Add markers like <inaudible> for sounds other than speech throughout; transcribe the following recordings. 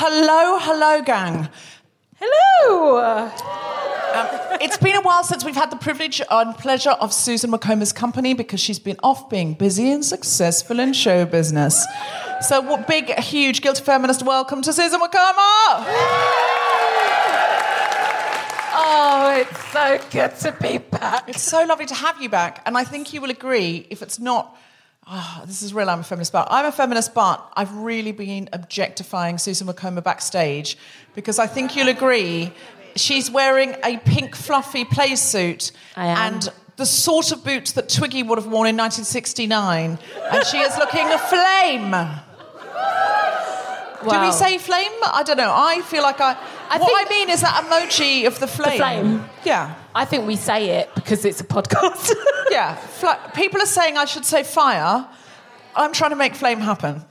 Hello, hello, gang. Hello. Um, it's been a while since we've had the privilege and pleasure of Susan Wokoma's company because she's been off being busy and successful in show business. So, what big, huge guilty feminist welcome to Susan Wokoma! Oh, it's so good to be back. It's so lovely to have you back, and I think you will agree if it's not. Oh, this is real. I'm a feminist, but I'm a feminist, but I've really been objectifying Susan Wokoma backstage because I think you'll agree she's wearing a pink fluffy play suit and the sort of boots that Twiggy would have worn in 1969, and she is looking aflame. Do we say flame? I don't know. I feel like I. I what I mean is that emoji of the flame. flame. Yeah. I think we say it because it's a podcast. <laughs> Yeah, fla- people are saying I should say fire. I'm trying to make flame happen.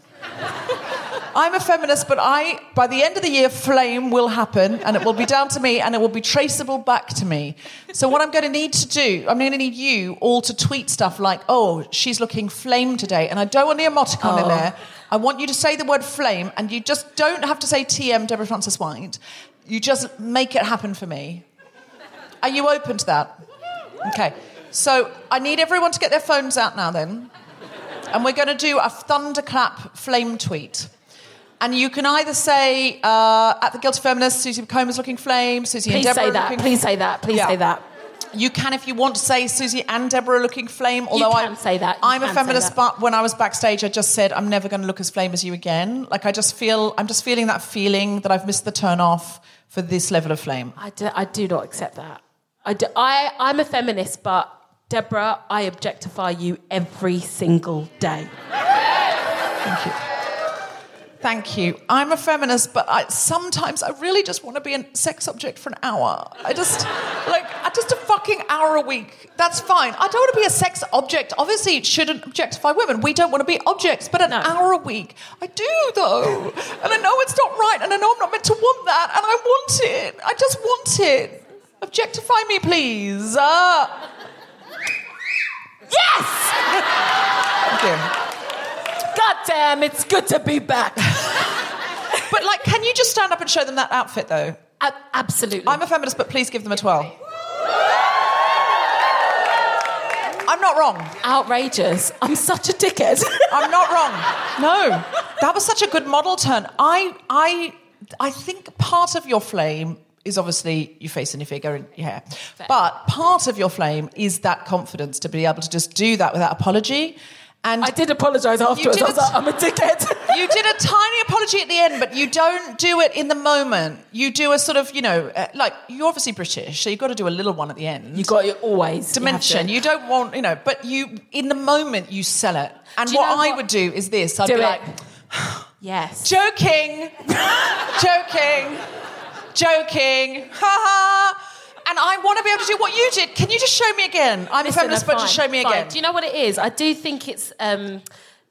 I'm a feminist, but I, by the end of the year, flame will happen, and it will be down to me, and it will be traceable back to me. So what I'm going to need to do, I'm going to need you all to tweet stuff like, "Oh, she's looking flame today," and I don't want the emoticon in Oh. there. I want you to say the word flame, and you just don't have to say TM Deborah Frances-White. You just make it happen for me. Are you open to that? Okay. So I need everyone to get their phones out now then. And we're going to do a thunderclap flame tweet. And you can either say, uh, at the Guilty Feminist, Susie Wokoma's looking flame, Susie and Please Deborah say that. looking Please say that. Please Yeah. say that. You can, if you want to say Susie and Deborah are looking flame, although I say that. You I'm a feminist, but when I was backstage, I just said, I'm never going to look as flame as you again. Like, I just feel, I'm just feeling that feeling that I've missed the turn off for this level of flame. I do, I do not accept that. I, do, I, I'm a feminist, but Deborah, I objectify you every single day. Thank you. Thank you. I'm a feminist, but I, sometimes I really just want to be a sex object for an hour. I just, <laughs> like, just a fucking hour a week. That's fine. I don't want to be a sex object. Obviously, it shouldn't objectify women. We don't want to be objects, but an No. hour a week, I do, though. And I know it's not right, and I know I'm not meant to want that, and I want it. I just want it. Objectify me, please. Uh, <laughs> Yes! thank you. God damn, it's good to be back. <laughs> But, like, can you just stand up and show them that outfit, though? Absolutely. I'm a feminist, but please give them a 12. I'm not wrong. outrageous. I'm such a dickhead. <laughs> I'm not wrong. No. That was such a good model turn. I I I think part of your flame is obviously your face and your figure and your hair. But part of your flame is that confidence to be able to just do that without apology. And I did apologise afterwards. did I was like, I'm a dickhead. you did a tiny apology at the end, but you don't do it in the moment. You do a sort of, you know, uh, like you're obviously British, so you've got to do a little one at the end. you got it always. dimension. You have mention. to. You don't want, you know, but you in the moment you sell it. And what I what- would do is this. I'd Do be it. like, <sighs> Yes. joking, <laughs> joking, joking, ha ha. And I want to be able to do what you did. Can you just show me again? I'm Listen, a feminist, uh, but just show me fine. again. Do you know what it is? I do think it's um,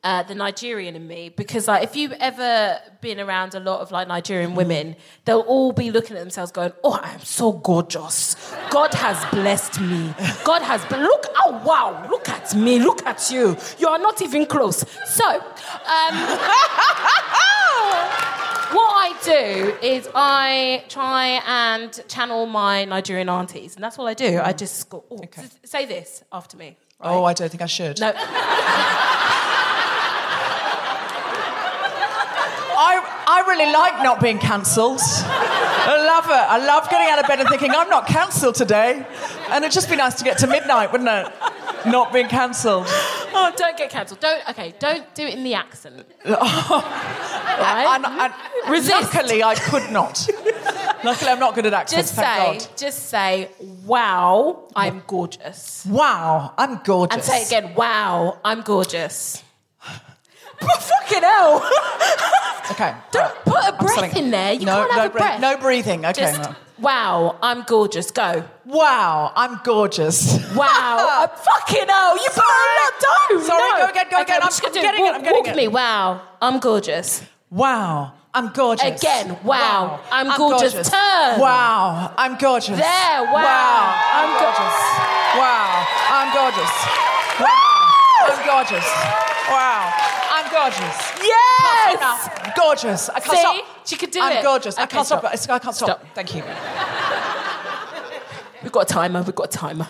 uh, the Nigerian in me because, like, if you've ever been around a lot of like Nigerian women, they'll all be looking at themselves, going, "Oh, I am so gorgeous. God has blessed me. God has been. Look, oh wow, look at me. Look at you. You are not even close." So. Um, <laughs> What I do is I try and channel my Nigerian aunties, and that's all I do. I just go, oh, s- say this after me. oh, I don't think I should. No, <laughs> I, I really like not being cancelled. I love it. I love getting out of bed and thinking, I'm not cancelled today. And it'd just be nice to get to midnight, wouldn't it? Not being cancelled. Oh, don't get cancelled. Don't. Okay, don't do it in the accent. <laughs> And, right? and Resist. luckily, I could not. Luckily, I'm not good at accents, just thank say, God. just say, "Wow, I'm gorgeous," Wow, I'm gorgeous. and say again, "Wow, I'm gorgeous." Fucking hell! <laughs> Okay. <laughs> Don't right. put a I'm breath selling in there. You no, can't no have a breath-. No breathing. Okay. Just, no. wow, I'm gorgeous. Go. Wow, I'm gorgeous. <laughs> Wow, I'm fucking hell. You put a lot. Don't. Sorry, no. go again, go Okay, again. I'm- I'm getting it, walk, I'm getting walk it. me. Wow, I'm gorgeous. Wow, I'm gorgeous. Again, wow, I'm gorgeous. Turn. Wow, I'm gorgeous. There, wow, wow, I'm gorgeous. Wow, I'm gorgeous. Wow, I'm gorgeous. Wow, I'm gorgeous. Yes. Gorgeous. I can't See? stop. She could do it. I'm it. gorgeous. I Okay, can't stop. stop. I can't stop. Stop. Thank you. <laughs> We've got a timer. We've got a timer.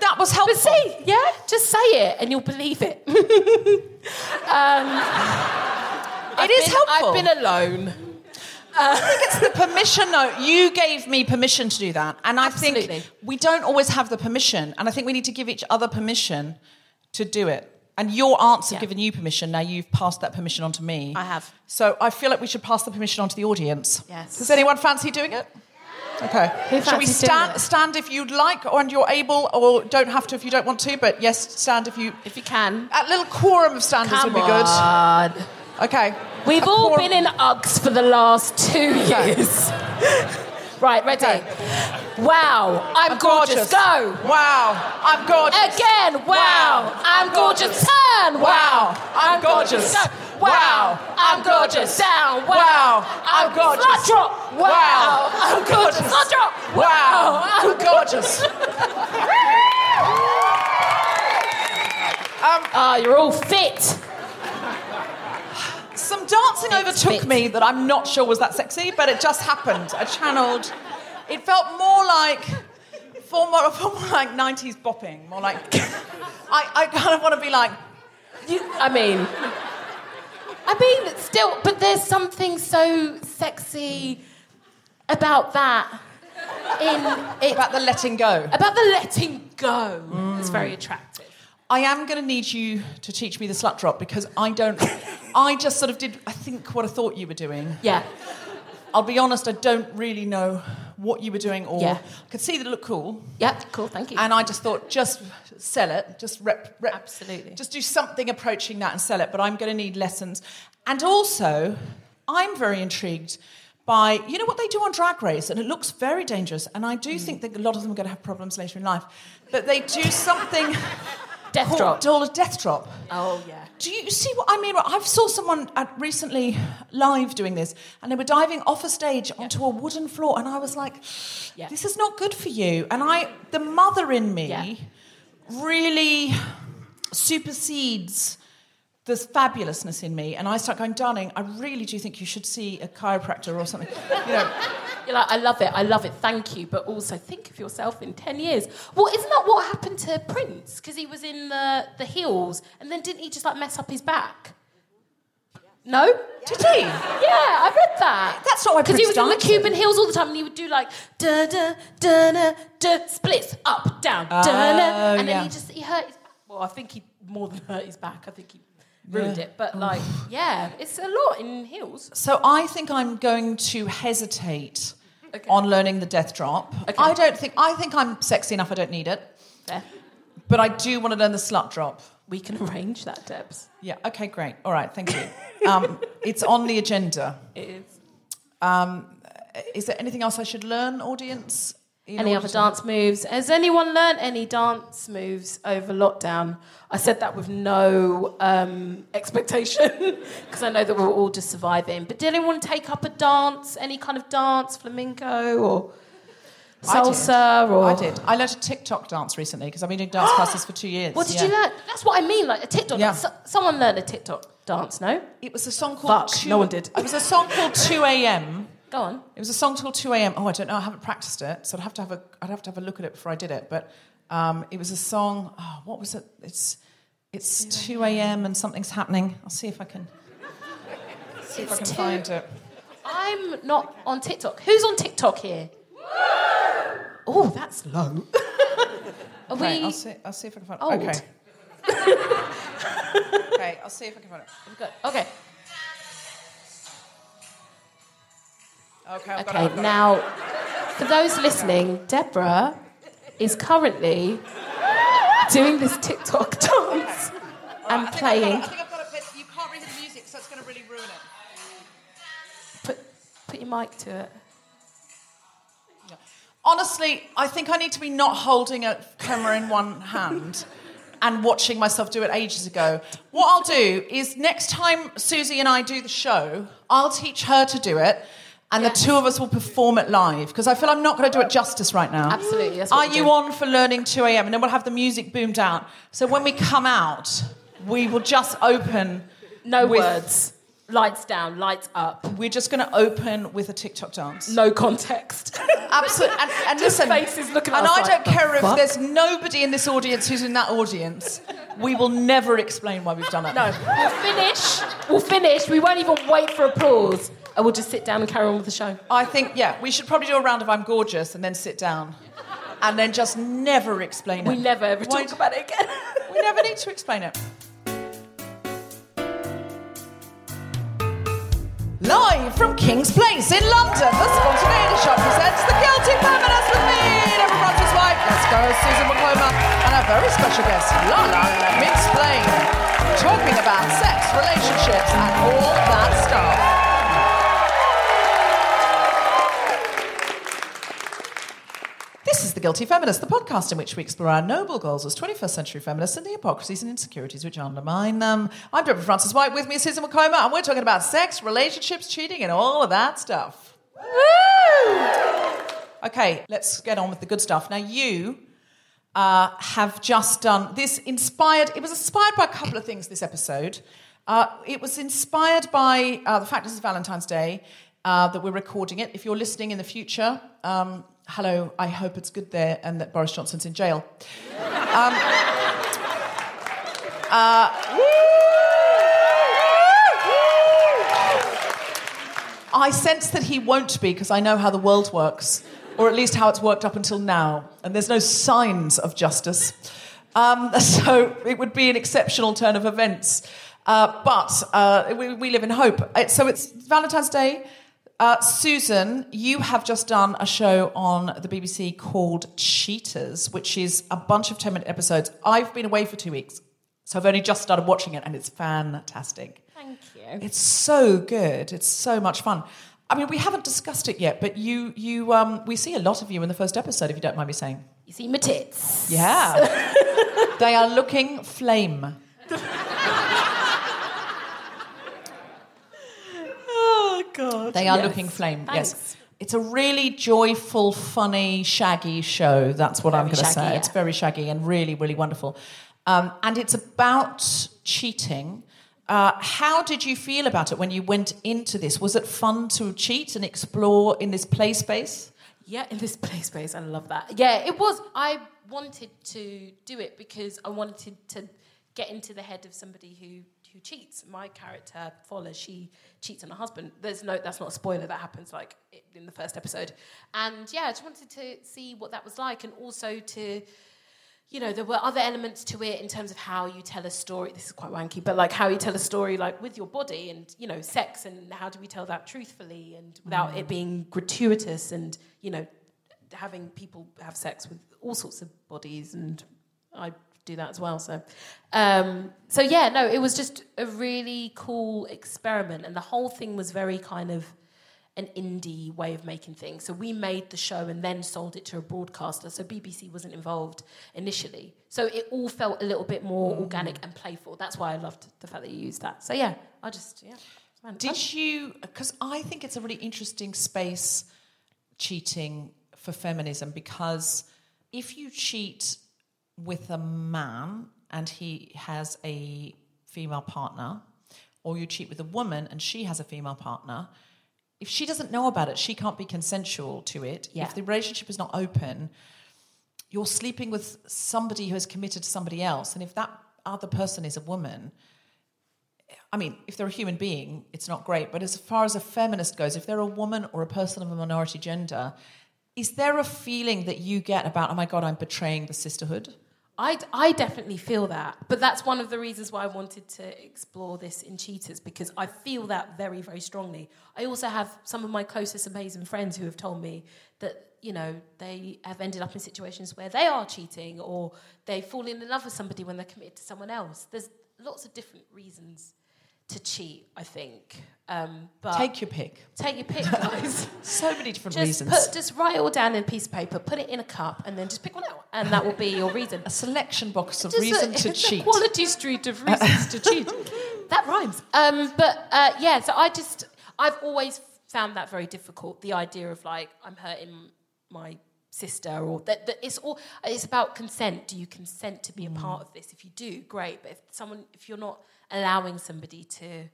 That was helpful. But see, yeah, just say it and you'll believe it. <laughs> um, It is helpful. I've been alone. it's the permission note. You gave me permission to do that. And I Absolutely. think we don't always have the permission. And I think we need to give each other permission to do it. And your aunts have Yeah. given you permission. Now you've passed that permission on to me. I have. So I feel like we should pass the permission on to the audience. Yes. Does anyone fancy doing it? Okay. Who Shall we stand, stand if you'd like, or and you're able, or don't have to if you don't want to, but yes, stand if you. If you can. A little quorum of standers Come would be good. on. Okay. We've A all quorum- been in Uggs for the last two years. <laughs> right, ready? Okay. Wow, I'm, gorgeous. Go. Wow, I'm gorgeous. Again, wow, I'm gorgeous. Wow, I'm gorgeous. Wow, I'm gorgeous. Down, wow, I'm gorgeous. Slut drop. Wow, I'm gorgeous. Slut drop. Wow, I'm gorgeous. <laughs> Ah, you're all fit. Some dancing overtook fit. me that I'm not sure was that sexy, but it just happened. I channeled. It felt more like, for more, <laughs> more like 90s bopping. More like, <laughs> I, I kind of want to be like, You, I mean, I mean, still, but there's something so sexy about that. In it, about the letting go. about the letting go. It's very mm. attractive. I am going to need you to teach me the slut drop because I don't. I just sort of did, I think, what I thought you were doing. Yeah, I'll be honest, I don't really know what you were doing or Yeah. I could see that it looked cool. yeah, cool. Thank you. And I just thought, just sell it, just rep, rep, Absolutely. just do something approaching that and sell it. But I'm going to need lessons, and also, I'm very intrigued by you know what they do on Drag Race, and it looks very dangerous. And I do mm. think that a lot of them are going to have problems later in life, but they do something Death called drop. a death drop. Oh yeah. Do you see what I mean? I saw someone recently live doing this, and they were diving off a stage onto a wooden floor, and I was like, Yeah. "This is not good for you." And I, the mother in me, Yeah. really supersedes the fabulousness in me, and I start going, "Darling, I really do think you should see a chiropractor or something." You know, <laughs> You're like, I love it, I love it, thank you. But also think of yourself in 10 years. Well, isn't that what happened to Prince? Because he was in the, the hills and then didn't he just like mess up his back? No? did he? Yeah, I read that. That's not why Because he was in the. Cuban hills all the time and he would do like da da da da da splits up down da da, Oh, and then yeah. he just he hurt his back. well I think he more than hurt his back I think he ruined it but like yeah it's a lot in heels. So I think I'm going to hesitate Okay. on learning the death drop. Okay. I don't think I think I'm sexy enough. I don't need it, but I do want to learn the slut drop. we can arrange that Debs Yeah. Okay. Great. All right. Thank you. Um, <laughs> it's on the agenda. it is Um, is there anything else I should learn, audience? In any other dance moves has anyone learnt any dance moves over lockdown I said that with no um, expectation <laughs> because I know that we're all just surviving. But did anyone take up a dance, any kind of dance, flamenco or I salsa? Or I did. I learned a TikTok dance recently because I've been doing dance <gasps> classes for two years. What did Yeah. you learn? That's what I mean, like a TikTok. Yeah. So- someone learned a TikTok dance, no? It was a song called. Fuck, Two- no one did. It was a song called Two A.M. Go on. It was a song called 2 a.m. Oh, I don't know. I haven't practiced it, so I'd have to have a I'd have to have a look at it before I did it. But um, it was a song. Oh, what was it? It's it's 2 a.m. and something's happening. I'll see if I can See if I can too- find it. I'm not on TikTok. Who's on TikTok here? Oh, that's low. <laughs> Are Okay, we? I'll see. I'll see if I can find it. Old. Okay. <laughs> okay, I'll see if I can find it. Okay. Okay, I've got it, Okay. I've got it. Now, for those listening, Deborah is currently doing this TikTok <laughs> dance and I think I've got playing. I think I've got it, but you can't read the music, so it's going to really ruin it. Put, put your mic to it. Honestly, I think I need to be not holding a camera in one hand and watching myself do it ages ago. What I'll do is next time Susie and I do the show, I'll teach her to do it. And Yes. the two of us will perform it live because I feel I'm not going to do it justice right now. Absolutely, that's what Are you do. on for learning 2 a.m. and then we'll have the music boomed out. So when we come out, we will just open. No with- words. Lights down, lights up. We're just going to open with a TikTok dance. No context. <laughs> Absolutely. And, and Just listen, faces looking and I like, don't "The care if fuck?" there's nobody in this audience who's in that audience. We will never explain why we've done it. No, we'll finish. We'll finish. We won't even wait for applause. And we'll just sit down and carry on with the show. I think, yeah, we should probably do a round of I'm gorgeous and then sit down. And then just never explain it. We never ever Why talk about it again. <laughs> We never need to explain it. Live from Kings Place in London, the Spontaneity Shop presents The Guilty Feminist with me, Deborah Frances-White. Let's go, Susan Wokoma, and our very special guest, Lala Let Me Explain, talking about sex, relationships, and all that stuff. Guilty Feminist, the podcast in which we explore our noble goals as 21st century feminists and the hypocrisies and insecurities which undermine them. I'm Deborah Frances-White, with me is Susan Wokoma, and we're talking about sex, relationships, cheating, and all of that stuff. Okay, let's get on with the good stuff. Now, you uh, have just done this inspired, it was inspired by a couple of things this episode. Uh, it was inspired by uh, the fact this is Valentine's Day, uh, that we're recording it. If you're listening in the future, um, hello, I hope it's good there and that Boris Johnson's in jail. Um, uh, I sense that he won't be because I know how the world works, or at least how it's worked up until now, and there's no signs of justice. Um, <laughs> so it would be an exceptional turn of events. Uh, but uh, we, we live in hope. Uh, So it's Valentine's Day. Uh, Susan, you have just done a show on the BBC called Cheaters, which is a bunch of 10 minute episodes. I've been away for two weeks, so I've only just started watching it, and it's fantastic. Thank you. It's so good. It's so much fun. I mean, we haven't discussed it yet, but you, you, um, we see a lot of you in the first episode, if you don't mind me saying. You see my tits. Yeah, <laughs> they are looking flame. <laughs> Oh, God. They are Yes. looking flame. Thanks. Yes, it's a really joyful, funny, shaggy show. That's what I'm going to say. shaggy, It's very shaggy and really, really wonderful. Um, and it's about cheating. Uh, how did you feel about it when you went into this? Was it fun to cheat and explore in this play space? Yeah, in this play space, I love that. Yeah, it was. I wanted to do it because I wanted to get into the head of somebody who who cheats. My character, Fola, she cheats on her husband. There's no, that's not a spoiler. That happens like in the first episode. And yeah, I just wanted to see what that was like, and also to you know, there were other elements to it in terms of how you tell a story. This is quite wanky, but like how you tell a story, like with your body and you know, sex, and how do we tell that truthfully and without it being gratuitous, and you know, having people have sex with all sorts of bodies, and I do that as well. So, um, so yeah, no, it was just a really cool experiment, and the whole thing was very kind of an indie way of making things. So we made the show and then sold it to a broadcaster. So BBC wasn't involved initially. So it all felt a little bit more organic and playful. That's why I loved the fact that you used that. So yeah, I just yeah. fun. Did you? Because I think it's a really interesting space, cheating for feminism. Because if you cheat with a man and he has a female partner, or you cheat with a woman and she has a female partner, if she doesn't know about it, she can't be consensual to it. Yeah. If the relationship is not open, you're sleeping with somebody who has committed to somebody else, and if that other person is a woman, I mean, if they're a human being, it's not great. But as far as a feminist goes, if they're a woman or a person of a minority gender, is there a feeling that you get about, oh my God, I'm betraying the sisterhood? I, I definitely feel that. But that's one of the reasons why I wanted to explore this in Cheaters because I feel that very, very strongly. I also have some of my closest amazing friends who have told me that, you know, they have ended up in situations where they are cheating or they fall in love with somebody when they're committed to someone else. There's lots of different reasons to cheat, I think. Um, but Take your pick. take your pick, <laughs> guys. So many different just reasons. put, just write it all down in a piece of paper, put it in a cup, and then just pick one out, and that will be your reason. a selection box of Just reason a, to <laughs> cheat. A quality street of reasons to <laughs> cheat. That rhymes. Um, but uh, yeah, so I just I've always found that very difficult. The idea of like I'm hurting my sister, or that, that it's all it's about consent. Do you consent to be a part of this? If you do, great. But if someone if you're not allowing somebody to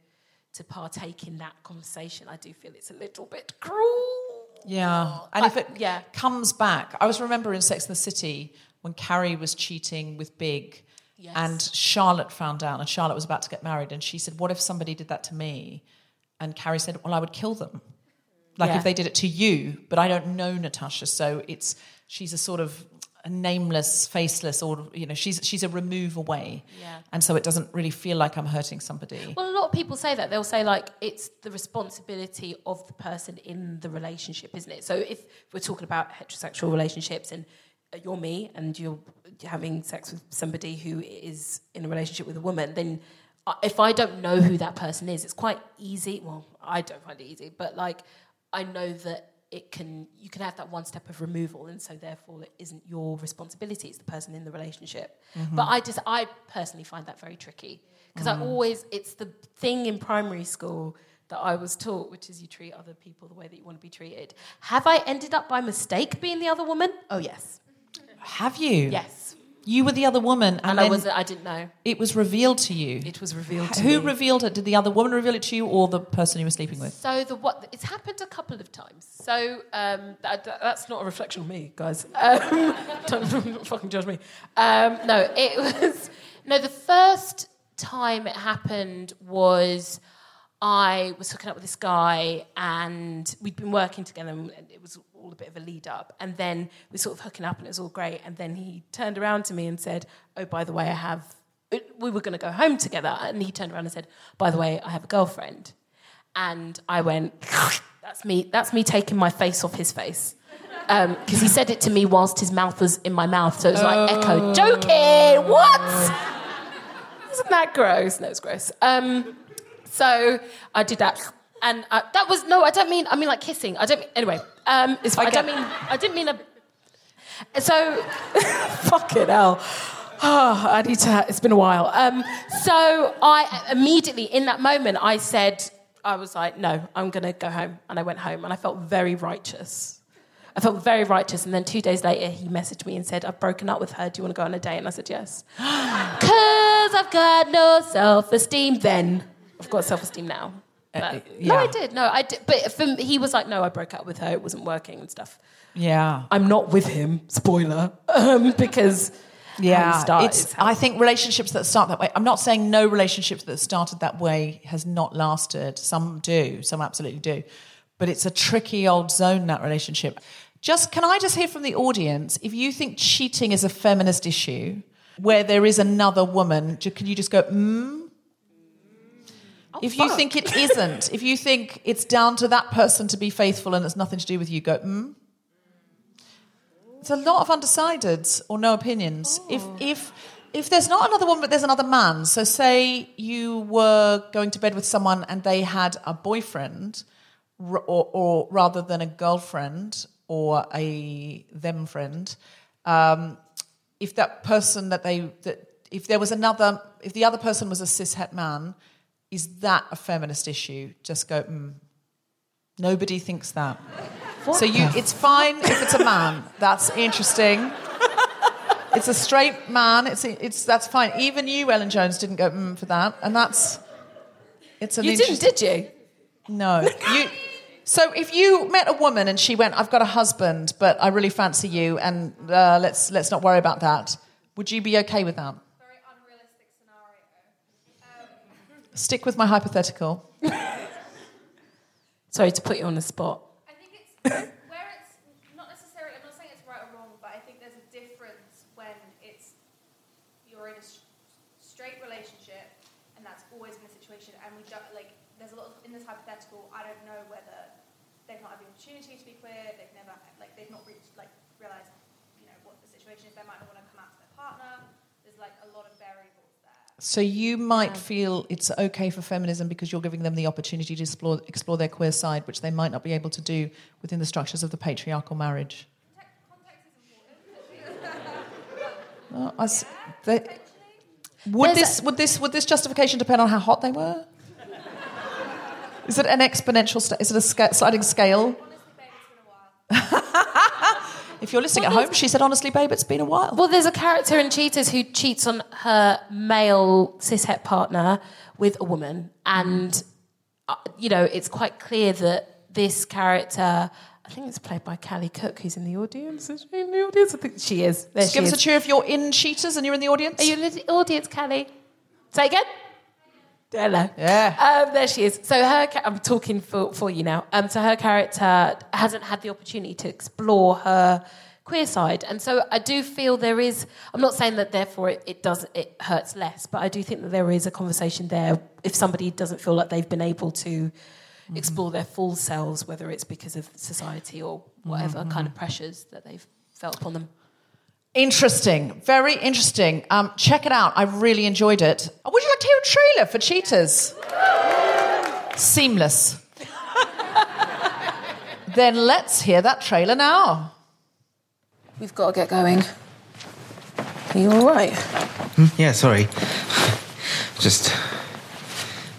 to partake in that conversation, I do feel it's a little bit cruel. Yeah. And if it yeah. comes back, I was remember in Sex and the City when Carrie was cheating with Big Yes. and Charlotte found out and Charlotte was about to get married and she said, What if somebody did that to me? And Carrie said, Well, I would kill them. Like Yeah. if they did it to you, but I don't know Natasha, so it's she's a sort of nameless, faceless, or you know, she's she's a remove away, Yeah. and so it doesn't really feel like I'm hurting somebody. Well, a lot of people say that. They'll say, like, it's the responsibility of the person in the relationship, isn't it? So if we're talking about heterosexual relationships and uh, you're me and you're having sex with somebody who is in a relationship with a woman, then uh, if I don't know who that person is, it's quite easy. Well, I don't find it easy, but like, I know that it can you can have that one step of removal and so therefore it isn't your responsibility it's the person in the relationship. Mm-hmm. But i just i personally find that very tricky because i mm. always it's the thing in primary school that i was taught which is you treat other people the way that you want to be treated. Have i ended up by mistake being the other woman? Oh yes. Have you? yes You were the other woman, and, and i was i didn't know it was revealed to you. it was revealed to Who me. revealed it? Did the other woman reveal it to you, or the person you were sleeping with? So the what? It's happened a couple of times. So um, that, that- that's not a reflection of me, guys. <laughs> Um, don't, don't fucking judge me. Um, no, it was no. The first time it happened was I was hooking up with this guy, and we'd been working together, and it was all a bit of a lead up. And then we sort of hooking up, and it was all great. And then he turned around to me and said, "Oh, by the way, I have." We were going to go home together, and he turned around and said, "By the way, I have a girlfriend." And I went, "That's me. That's me taking my face off his face." Because he said it to me whilst his mouth was in my mouth, so it was like echo. Joking. What? Isn't that gross? No, it's gross. Um, so I did that, and uh, that was no. I don't mean. I mean like kissing. I don't. Mean, anyway, um, it's, I, don't mean. I didn't mean a. So, <laughs> fucking hell. Oh, <sighs> I need to. It's been a while. Um, so I immediately, in that moment, I said, I was like, no, I'm going to go home, and I went home, and I felt very righteous. I felt very righteous, and then two days later, he messaged me and said, "I've broken up with her. Do you want to go on a date?" And I said, "Yes." <gasps> Cause I've got no self-esteem. Then I've got self-esteem now. Uh, No. I did. No, I did. But for, he was like, "No, I broke up with her. It wasn't working and stuff." Yeah. I'm not with him. Spoiler, <laughs> um, because Yeah, it's. I think relationships that start that way. I'm not saying no relationships that started that way has not lasted. Some do, some absolutely do, but it's a tricky old zone that relationship. Just can I just hear from the audience if you think cheating is a feminist issue where there is another woman? Can you just go? Mm? If you think it isn't, if you think it's down to that person to be faithful and it's nothing to do with you, go. Mm? It's a lot of undecideds or no opinions. If if if there's not another woman, but there's another man. So say you were going to bed with someone and they had a boyfriend, or, or rather than a girlfriend or a them friend. Um, if that person that they that if there was another if the other person was a cis het man, is that a feminist issue? Just go. Mm. Nobody thinks that. so you, it's fine if it's a man. That's interesting. It's a straight man. It's it's that's fine. Even you, Ellen Jones, didn't go mm, for that, and that's it's an you didn't, did you? No, you. So if you met a woman and she went, "I've got a husband, but I really fancy you, and uh, let's let's not worry about that," would you be okay with that? very unrealistic scenario. Um, Stick with my hypothetical. <laughs> Sorry to put you on the spot. I think it's where it's not necessarily. I'm not saying it's right or wrong, but I think there's a difference when it's you're in a s- straight relationship and that's always been the situation, and we don't like. There's a lot of, in this hypothetical. I don't know whether they've not had the opportunity to be queer. They've never like they've not reached like realized you know what the situation is. They might not want to come out to their partner. There's like a lot of variables there. So you might feel it's okay for feminism because you're giving them the opportunity to explore, explore their queer side, which they might not be able to do within the structures of the patriarchal marriage. Context is important. Oh, I s- they- would There's this would this would this justification depend on how hot they were? Is it an exponential? Sta- is it a sliding scale? Honestly, babe, it's been a while. If you're listening at home, she said, "Honestly, babe, it's been a while." Well, there's a character in Cheaters who cheats on her male cishet partner with a woman, and uh, you know it's quite clear that this character. I think it's played by Callie Cooke, who's in the audience. Is she in the audience? I think she is. There Just she give us a cheer if you're in Cheaters and you're in the audience. Are you in the audience, Callie? Say again. Hello. Yeah. Um, there she is. So her, ca- I'm talking for, for you now. Um, so her character hasn't had the opportunity to explore her queer side, and so I do feel there is. I'm not saying that therefore it, it does it hurts less, but I do think that there is a conversation there. If somebody doesn't feel like they've been able to explore their full selves, whether it's because of society or whatever kind of pressures that they've felt upon them. Interesting, very interesting. Um, check it out. I really enjoyed it. Oh, would you like to hear a trailer for Cheaters? Seamless. <laughs> then let's hear that trailer now. We've got to get going. Are you all right? Yeah, sorry. <laughs> Just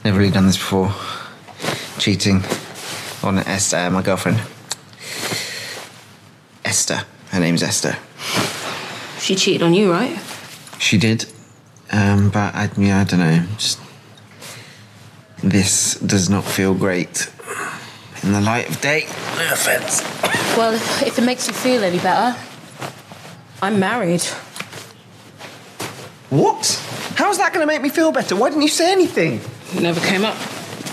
never really done this before. Cheating on Esther, my girlfriend. Esther. Her name's Esther. She cheated on you, right? She did, um, but I, yeah, I don't know. Just this does not feel great in the light of day. No offense. Well, if it makes you feel any better, I'm married. What? How's that going to make me feel better? Why didn't you say anything? It never came up.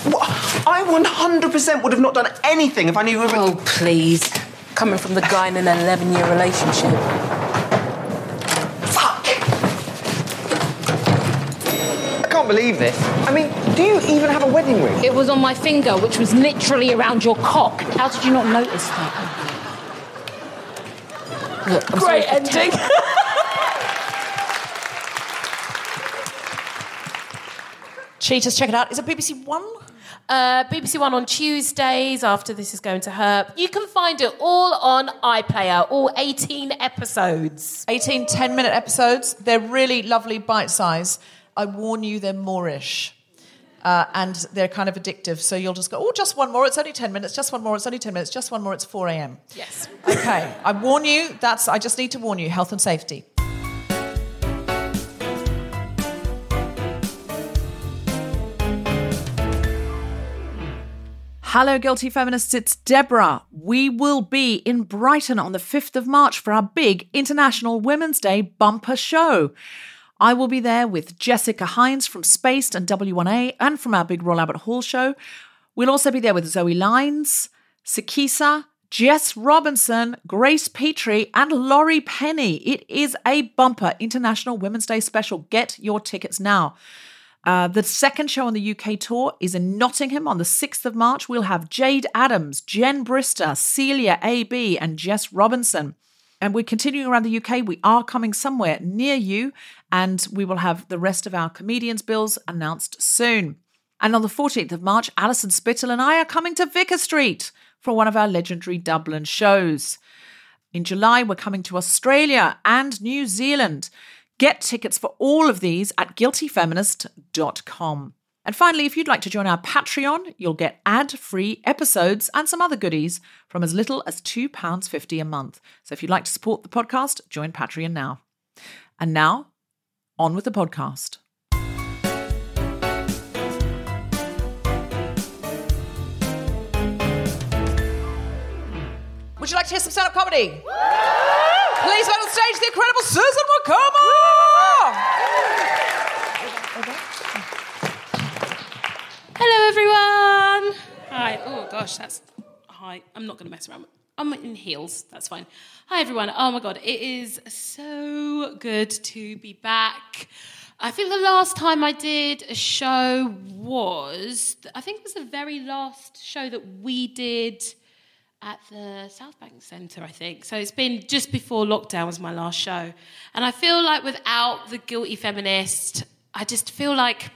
What? I 100% would have not done anything if I knew you were. Oh, please. Coming from the guy in an 11 year relationship. Can't believe this. I mean, do you even have a wedding ring? It was on my finger, which was literally around your cock. How did you not notice that? Look, I'm Great sorry for ending. <laughs> Cheaters, check it out. Is it BBC One? Uh, BBC One on Tuesdays after this is going to Herb. You can find it all on iPlayer, all 18 episodes. 18 10 minute episodes. They're really lovely bite size. I warn you, they're moreish. Uh, and they're kind of addictive. So you'll just go, oh, just one more. It's only 10 minutes. Just one more. It's only 10 minutes. Just one more. It's 4 a.m. Yes. <laughs> Okay. I warn you. That's. I just need to warn you. Health and safety. Hello, guilty feminists. It's Deborah. We will be in Brighton on the 5th of March for our big International Women's Day bumper show. I will be there with Jessica Hynes from Spaced and W1A and from our big Royal Albert Hall show. We'll also be there with Zoe Lyons, Sikisa, Jess Robinson, Grace Petrie, and Laurie Penny. It is a bumper International Women's Day special. Get your tickets now. Uh, the second show on the UK tour is in Nottingham on the 6th of March. We'll have Jade Adams, Jen Brister, Celya AB, and Jess Robinson. And we're continuing around the UK. We are coming somewhere near you, and we will have the rest of our comedians' bills announced soon. And on the 14th of March, Alison Spittle and I are coming to Vicar Street for one of our legendary Dublin shows. In July, we're coming to Australia and New Zealand. Get tickets for all of these at guiltyfeminist.com. And finally, if you'd like to join our Patreon, you'll get ad free episodes and some other goodies from as little as £2.50 a month. So if you'd like to support the podcast, join Patreon now. And now, on with the podcast. Would you like to hear some stand up comedy? Please let on stage the incredible Susan Wokoma! Everyone. Hi. Oh gosh, that's hi. I'm not going to mess around. I'm in heels. That's fine. Hi everyone. Oh my god, it is so good to be back. I think the last time I did a show was I think it was the very last show that we did at the South Bank Centre, I think. So it's been just before lockdown was my last show. And I feel like without the guilty feminist, I just feel like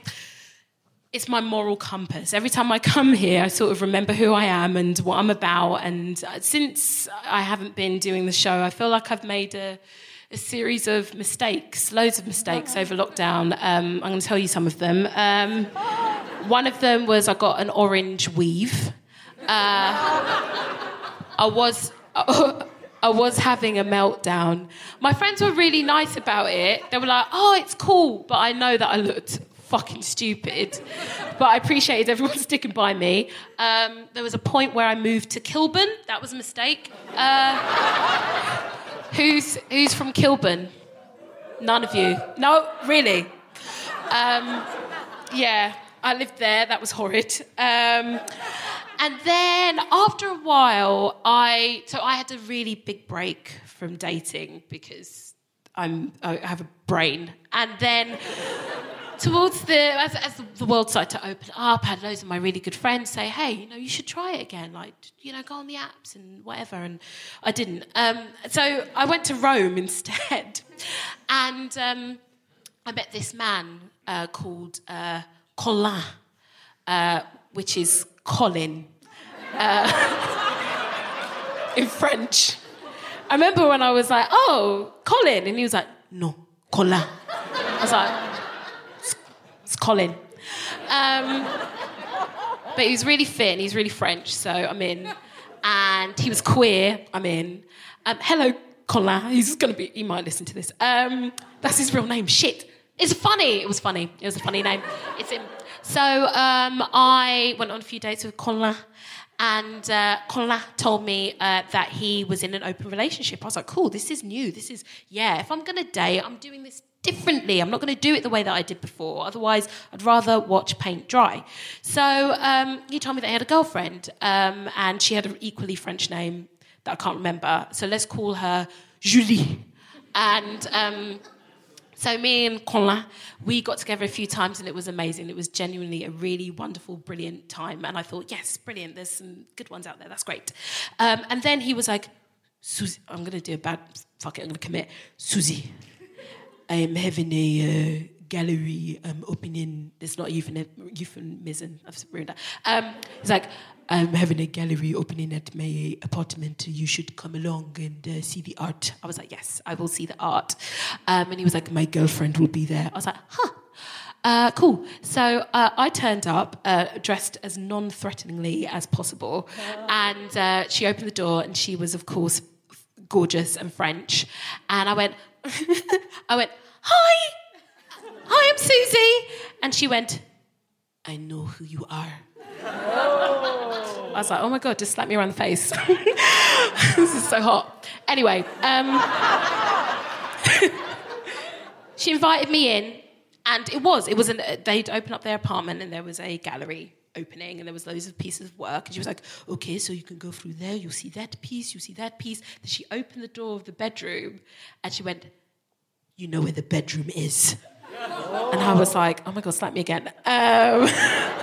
it's my moral compass. Every time I come here, I sort of remember who I am and what I'm about. And uh, since I haven't been doing the show, I feel like I've made a, a series of mistakes, loads of mistakes over lockdown. Um, I'm going to tell you some of them. Um, one of them was I got an orange weave. Uh, I was. <laughs> I was having a meltdown. My friends were really nice about it. They were like, "Oh, it's cool," but I know that I looked fucking stupid. But I appreciated everyone sticking by me. Um, there was a point where I moved to Kilburn. That was a mistake. Uh, who's who's from Kilburn? None of you. No, really. Um, yeah, I lived there. That was horrid. Um, and then after a while, I so I had a really big break from dating because I'm I have a brain, and then towards the as, as the world started to open up, I had loads of my really good friends say, "Hey, you know, you should try it again. Like, you know, go on the apps and whatever." And I didn't. Um, so I went to Rome <laughs> instead, and um, I met this man uh, called uh, Colin, uh, which is Colin uh, <laughs> in French. I remember when I was like, "Oh, Colin," and he was like, "No, Colin." I was like, "It's, it's Colin." Um, but he was really thin. he's really French, so I'm in. And he was queer, I'm in. Um, hello, Colin. He's gonna be. He might listen to this. Um, that's his real name. Shit. It's funny. It was funny. It was a funny name. It's him. So um, I went on a few dates with Colin, and uh, Colin told me uh, that he was in an open relationship. I was like, cool, this is new. This is, yeah, if I'm going to date, I'm doing this differently. I'm not going to do it the way that I did before. Otherwise, I'd rather watch paint dry. So um, he told me that he had a girlfriend, um, and she had an equally French name that I can't remember. So let's call her Julie. And um, so me and Colin, we got together a few times and it was amazing. It was genuinely a really wonderful, brilliant time. And I thought, yes, brilliant. There's some good ones out there. That's great. Um, and then he was like, Susie, I'm going to do a bad, fuck it, I'm going to commit. Susie, I'm having a uh, gallery um, opening. It's not even euphemism. euphemism. I've ruined that. Um, it's like, I'm having a gallery opening at my apartment. You should come along and uh, see the art. I was like, yes, I will see the art. Um, and he was like, my girlfriend will be there. I was like, huh. Uh, cool. So uh, I turned up uh, dressed as non threateningly as possible. And uh, she opened the door, and she was, of course, gorgeous and French. And I went, <laughs> I went, hi, hi, I'm Susie. And she went, I know who you are. I was like, oh my God, just slap me around the face. <laughs> this is so hot. Anyway, um, <laughs> she invited me in, and it was, it was an, they'd open up their apartment and there was a gallery opening and there was loads of pieces of work and she was like okay so you can go through there you'll see that piece you'll see that piece. Then she opened the door of the bedroom and she went you know where the bedroom is. <laughs> And i was like oh my god slap me again. Um, <laughs>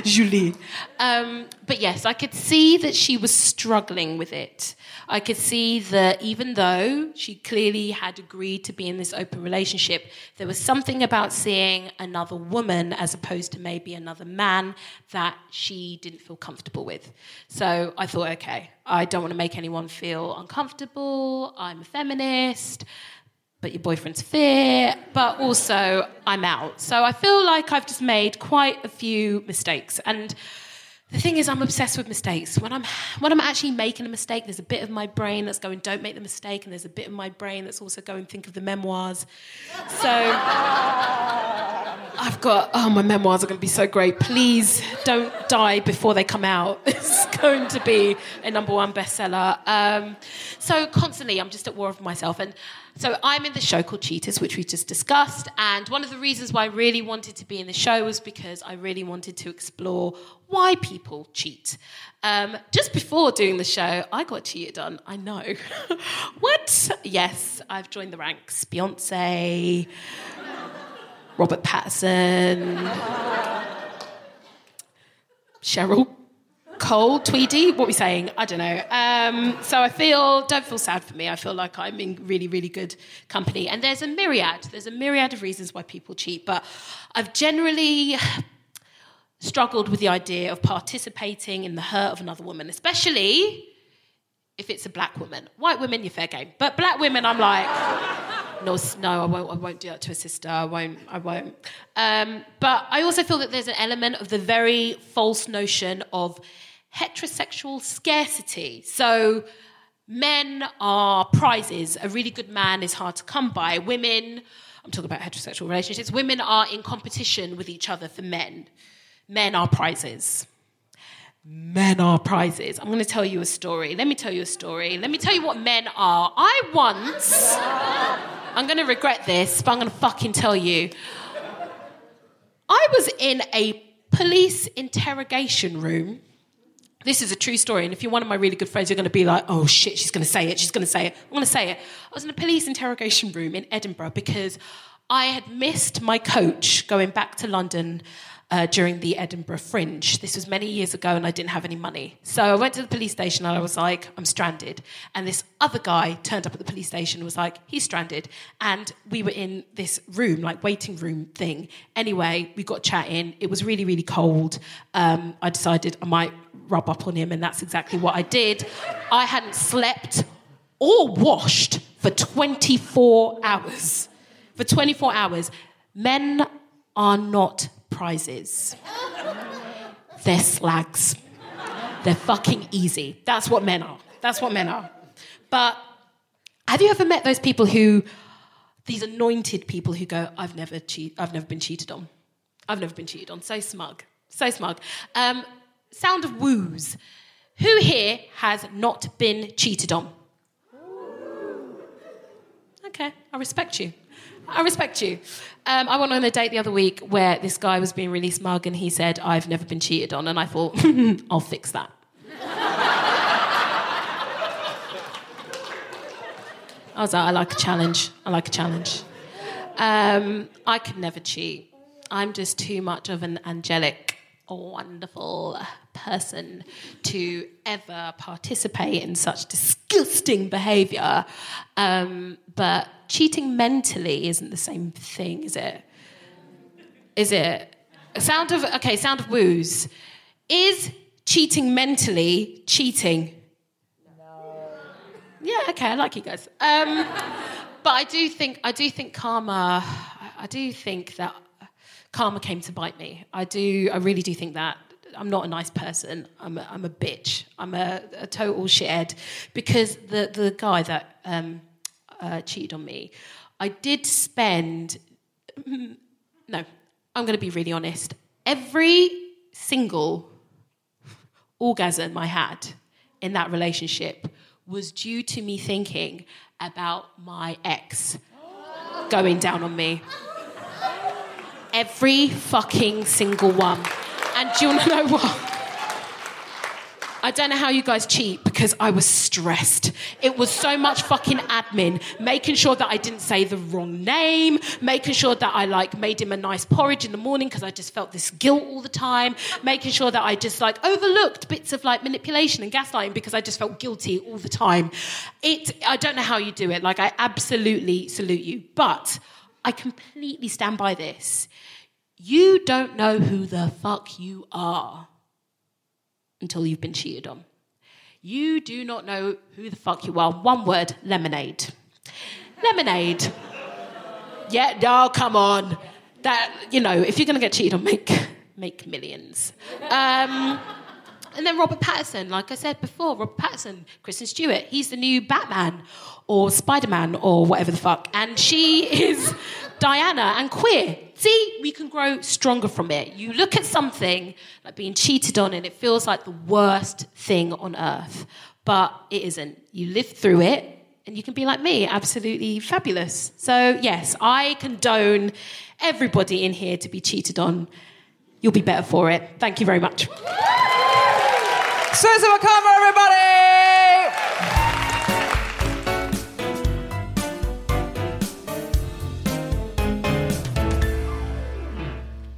<laughs> Julie. Um, but yes, I could see that she was struggling with it. I could see that even though she clearly had agreed to be in this open relationship, there was something about seeing another woman as opposed to maybe another man that she didn't feel comfortable with. So I thought, okay, I don't want to make anyone feel uncomfortable. I'm a feminist but your boyfriend's fit, but also I'm out. So I feel like I've just made quite a few mistakes. And the thing is, I'm obsessed with mistakes. When I'm when I'm actually making a mistake, there's a bit of my brain that's going, "Don't make the mistake," and there's a bit of my brain that's also going, "Think of the memoirs." So I've got, oh, my memoirs are going to be so great. Please don't die before they come out. <laughs> It's going to be a number one bestseller. Um, so constantly, I'm just at war with myself. And so I'm in the show called Cheaters, which we just discussed. And one of the reasons why I really wanted to be in the show was because I really wanted to explore why people cheat. Um, just before doing the show, I got cheated on. I know. <laughs> what? Yes, I've joined the ranks. Beyonce. Robert Pattinson, Cheryl Cole, Tweedy. What are we saying? I don't know. Um, so I feel, don't feel sad for me. I feel like I'm in really, really good company. And there's a myriad, there's a myriad of reasons why people cheat. But I've generally struggled with the idea of participating in the hurt of another woman, especially if it's a black woman. White women, you're fair game. But black women, I'm like, no, no, I won't. I won't do that to a sister. I won't. I won't. Um, but I also feel that there's an element of the very false notion of heterosexual scarcity. So men are prizes. A really good man is hard to come by. Women, I'm talking about heterosexual relationships. Women are in competition with each other for men. Men are prizes men are prizes. I'm going to tell you a story. Let me tell you a story. Let me tell you what men are. I once, I'm going to regret this, but I'm going to fucking tell you. I was in a police interrogation room. This is a true story, and if you're one of my really good friends, you're going to be like, oh shit, she's going to say it, she's going to say it. I'm going to say it. I was in a police interrogation room in Edinburgh because I had missed my coach going back to London uh, during the Edinburgh Fringe. This was many years ago, and I didn't have any money. So I went to the police station and I was like, I'm stranded. And this other guy turned up at the police station and was like, he's stranded. And we were in this room, like waiting room thing. Anyway, we got chatting. It was really, really cold. Um, I decided I might rub up on him, and that's exactly what I did. I hadn't slept or washed for 24 hours. For 24 hours. Men are not prizes. They're slags. They're fucking easy. That's what men are. That's what men are. But have you ever met those people who, these anointed people who go, I've never cheat, I've never been cheated on. I've never been cheated on. So smug. So smug. Um, sound of woos. Who here has not been cheated on? Okay, I respect you. I respect you. Um, I went on a date the other week where this guy was being really smug and he said, I've never been cheated on. And I thought, <laughs> I'll fix that. I was like, I like a challenge. I like a challenge. Um, I could never cheat. I'm just too much of an angelic, wonderful person to ever participate in such disgusting behaviour. Um, but cheating mentally isn't the same thing, is it? Is it? Sound of okay, sound of woos. Is cheating mentally cheating? No. Yeah, okay, I like you guys. Um, but I do think I do think karma. I do think that karma came to bite me. I do. I really do think that. I'm not a nice person. I'm a, I'm a bitch. I'm a, a total shithead because the the guy that um, uh, cheated on me, I did spend. No, I'm going to be really honest. Every single orgasm I had in that relationship was due to me thinking about my ex going down on me. Every fucking single one. And do you know what? I don't know how you guys cheat because I was stressed. It was so much fucking admin, making sure that I didn't say the wrong name, making sure that I like made him a nice porridge in the morning because I just felt this guilt all the time, making sure that I just like overlooked bits of like manipulation and gaslighting because I just felt guilty all the time. It I don't know how you do it. Like I absolutely salute you, but I completely stand by this. You don't know who the fuck you are until you've been cheated on. You do not know who the fuck you are. One word lemonade. Lemonade. Yeah, no, come on. That, you know, if you're going to get cheated on, make, make millions. Um, And then Robert Pattinson, like I said before, Robert Pattinson, Kristen Stewart, he's the new Batman or Spider Man or whatever the fuck. And she <laughs> is Diana and queer. See, we can grow stronger from it. You look at something like being cheated on and it feels like the worst thing on earth, but it isn't. You live through it and you can be like me, absolutely fabulous. So, yes, I condone everybody in here to be cheated on. You'll be better for it. Thank you very much. Susan Wokoma, everybody!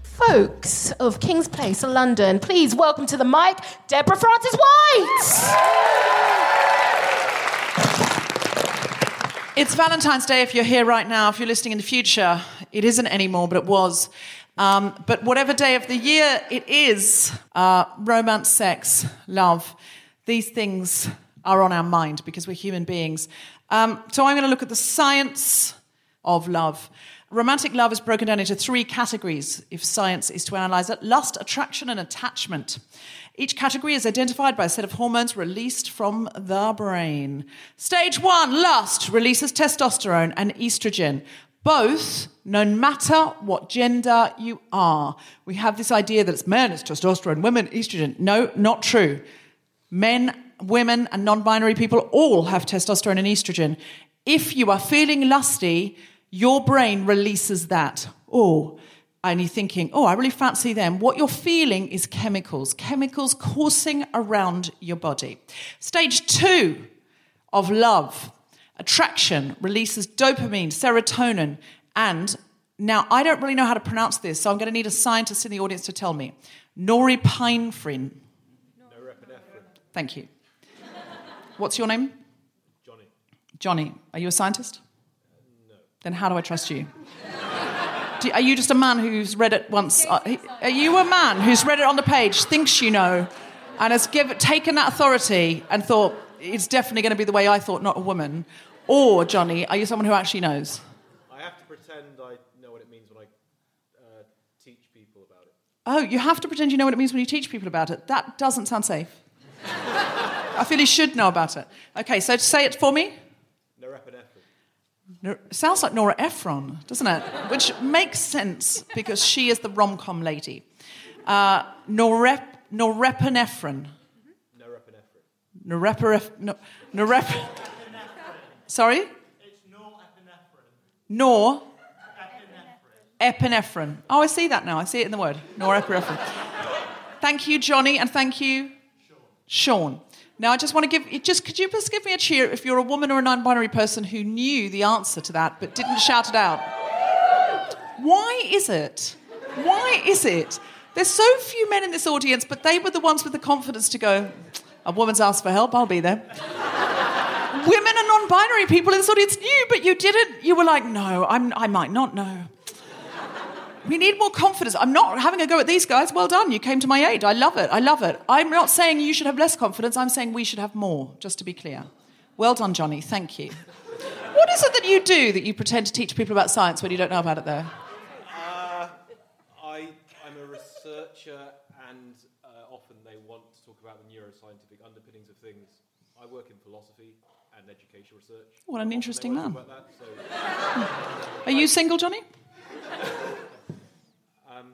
Folks of Kings Place, London, please welcome to the mic Deborah Francis White. It's Valentine's Day if you're here right now. If you're listening in the future, it isn't anymore, but it was. Um, but whatever day of the year it is, uh, romance, sex, love, these things are on our mind because we're human beings. Um, so I'm going to look at the science of love. Romantic love is broken down into three categories if science is to analyze it lust, attraction, and attachment. Each category is identified by a set of hormones released from the brain. Stage one, lust, releases testosterone and estrogen. Both, no matter what gender you are. We have this idea that it's men, it's testosterone, women, estrogen. No, not true. Men, women, and non binary people all have testosterone and estrogen. If you are feeling lusty, your brain releases that. Oh, and you're thinking, oh, I really fancy them. What you're feeling is chemicals, chemicals coursing around your body. Stage two of love, attraction, releases dopamine, serotonin, and now I don't really know how to pronounce this, so I'm going to need a scientist in the audience to tell me. Norepinephrine. Thank you. What's your name? Johnny. Johnny. Are you a scientist? No. Then how do I trust you? Do, are you just a man who's read it once? Uh, Are you a man who's read it on the page, thinks you know, and has give, taken that authority and thought it's definitely going to be the way I thought, not a woman? Or, Johnny, are you someone who actually knows? I pretend I know what it means when I uh, teach people about it. Oh, you have to pretend you know what it means when you teach people about it. That doesn't sound safe. <laughs> I feel you should know about it. Okay, so say it for me. Norepinephrine. Nor- sounds like Nora Ephron, doesn't it? Which makes sense because she is the rom com lady. Uh, norep- norepinephrine. Norepinephrine. Norepinephrine. No, norep- Sorry? It's norepinephrine. Nor? Epinephrine. Oh, I see that now. I see it in the word. Norepinephrine. thank you, Johnny, and thank you, Sean. Now, I just want to give, just could you just give me a cheer if you're a woman or a non binary person who knew the answer to that but didn't shout it out? Why is it? Why is it? There's so few men in this audience, but they were the ones with the confidence to go, a woman's asked for help, I'll be there. Women and non binary people in this audience knew, but you didn't. You were like, no, I'm, I might not know. We need more confidence. I'm not having a go at these guys. Well done. You came to my aid. I love it. I love it. I'm not saying you should have less confidence. I'm saying we should have more, just to be clear. Well done, Johnny. Thank you. What is it that you do that you pretend to teach people about science when you don't know about it, though? Uh, I, I'm a researcher, and uh, often they want to talk about the neuroscientific underpinnings of things. I work in philosophy and educational research. What an interesting man. that, so, <laughs> Are you single, Johnny? <laughs> um,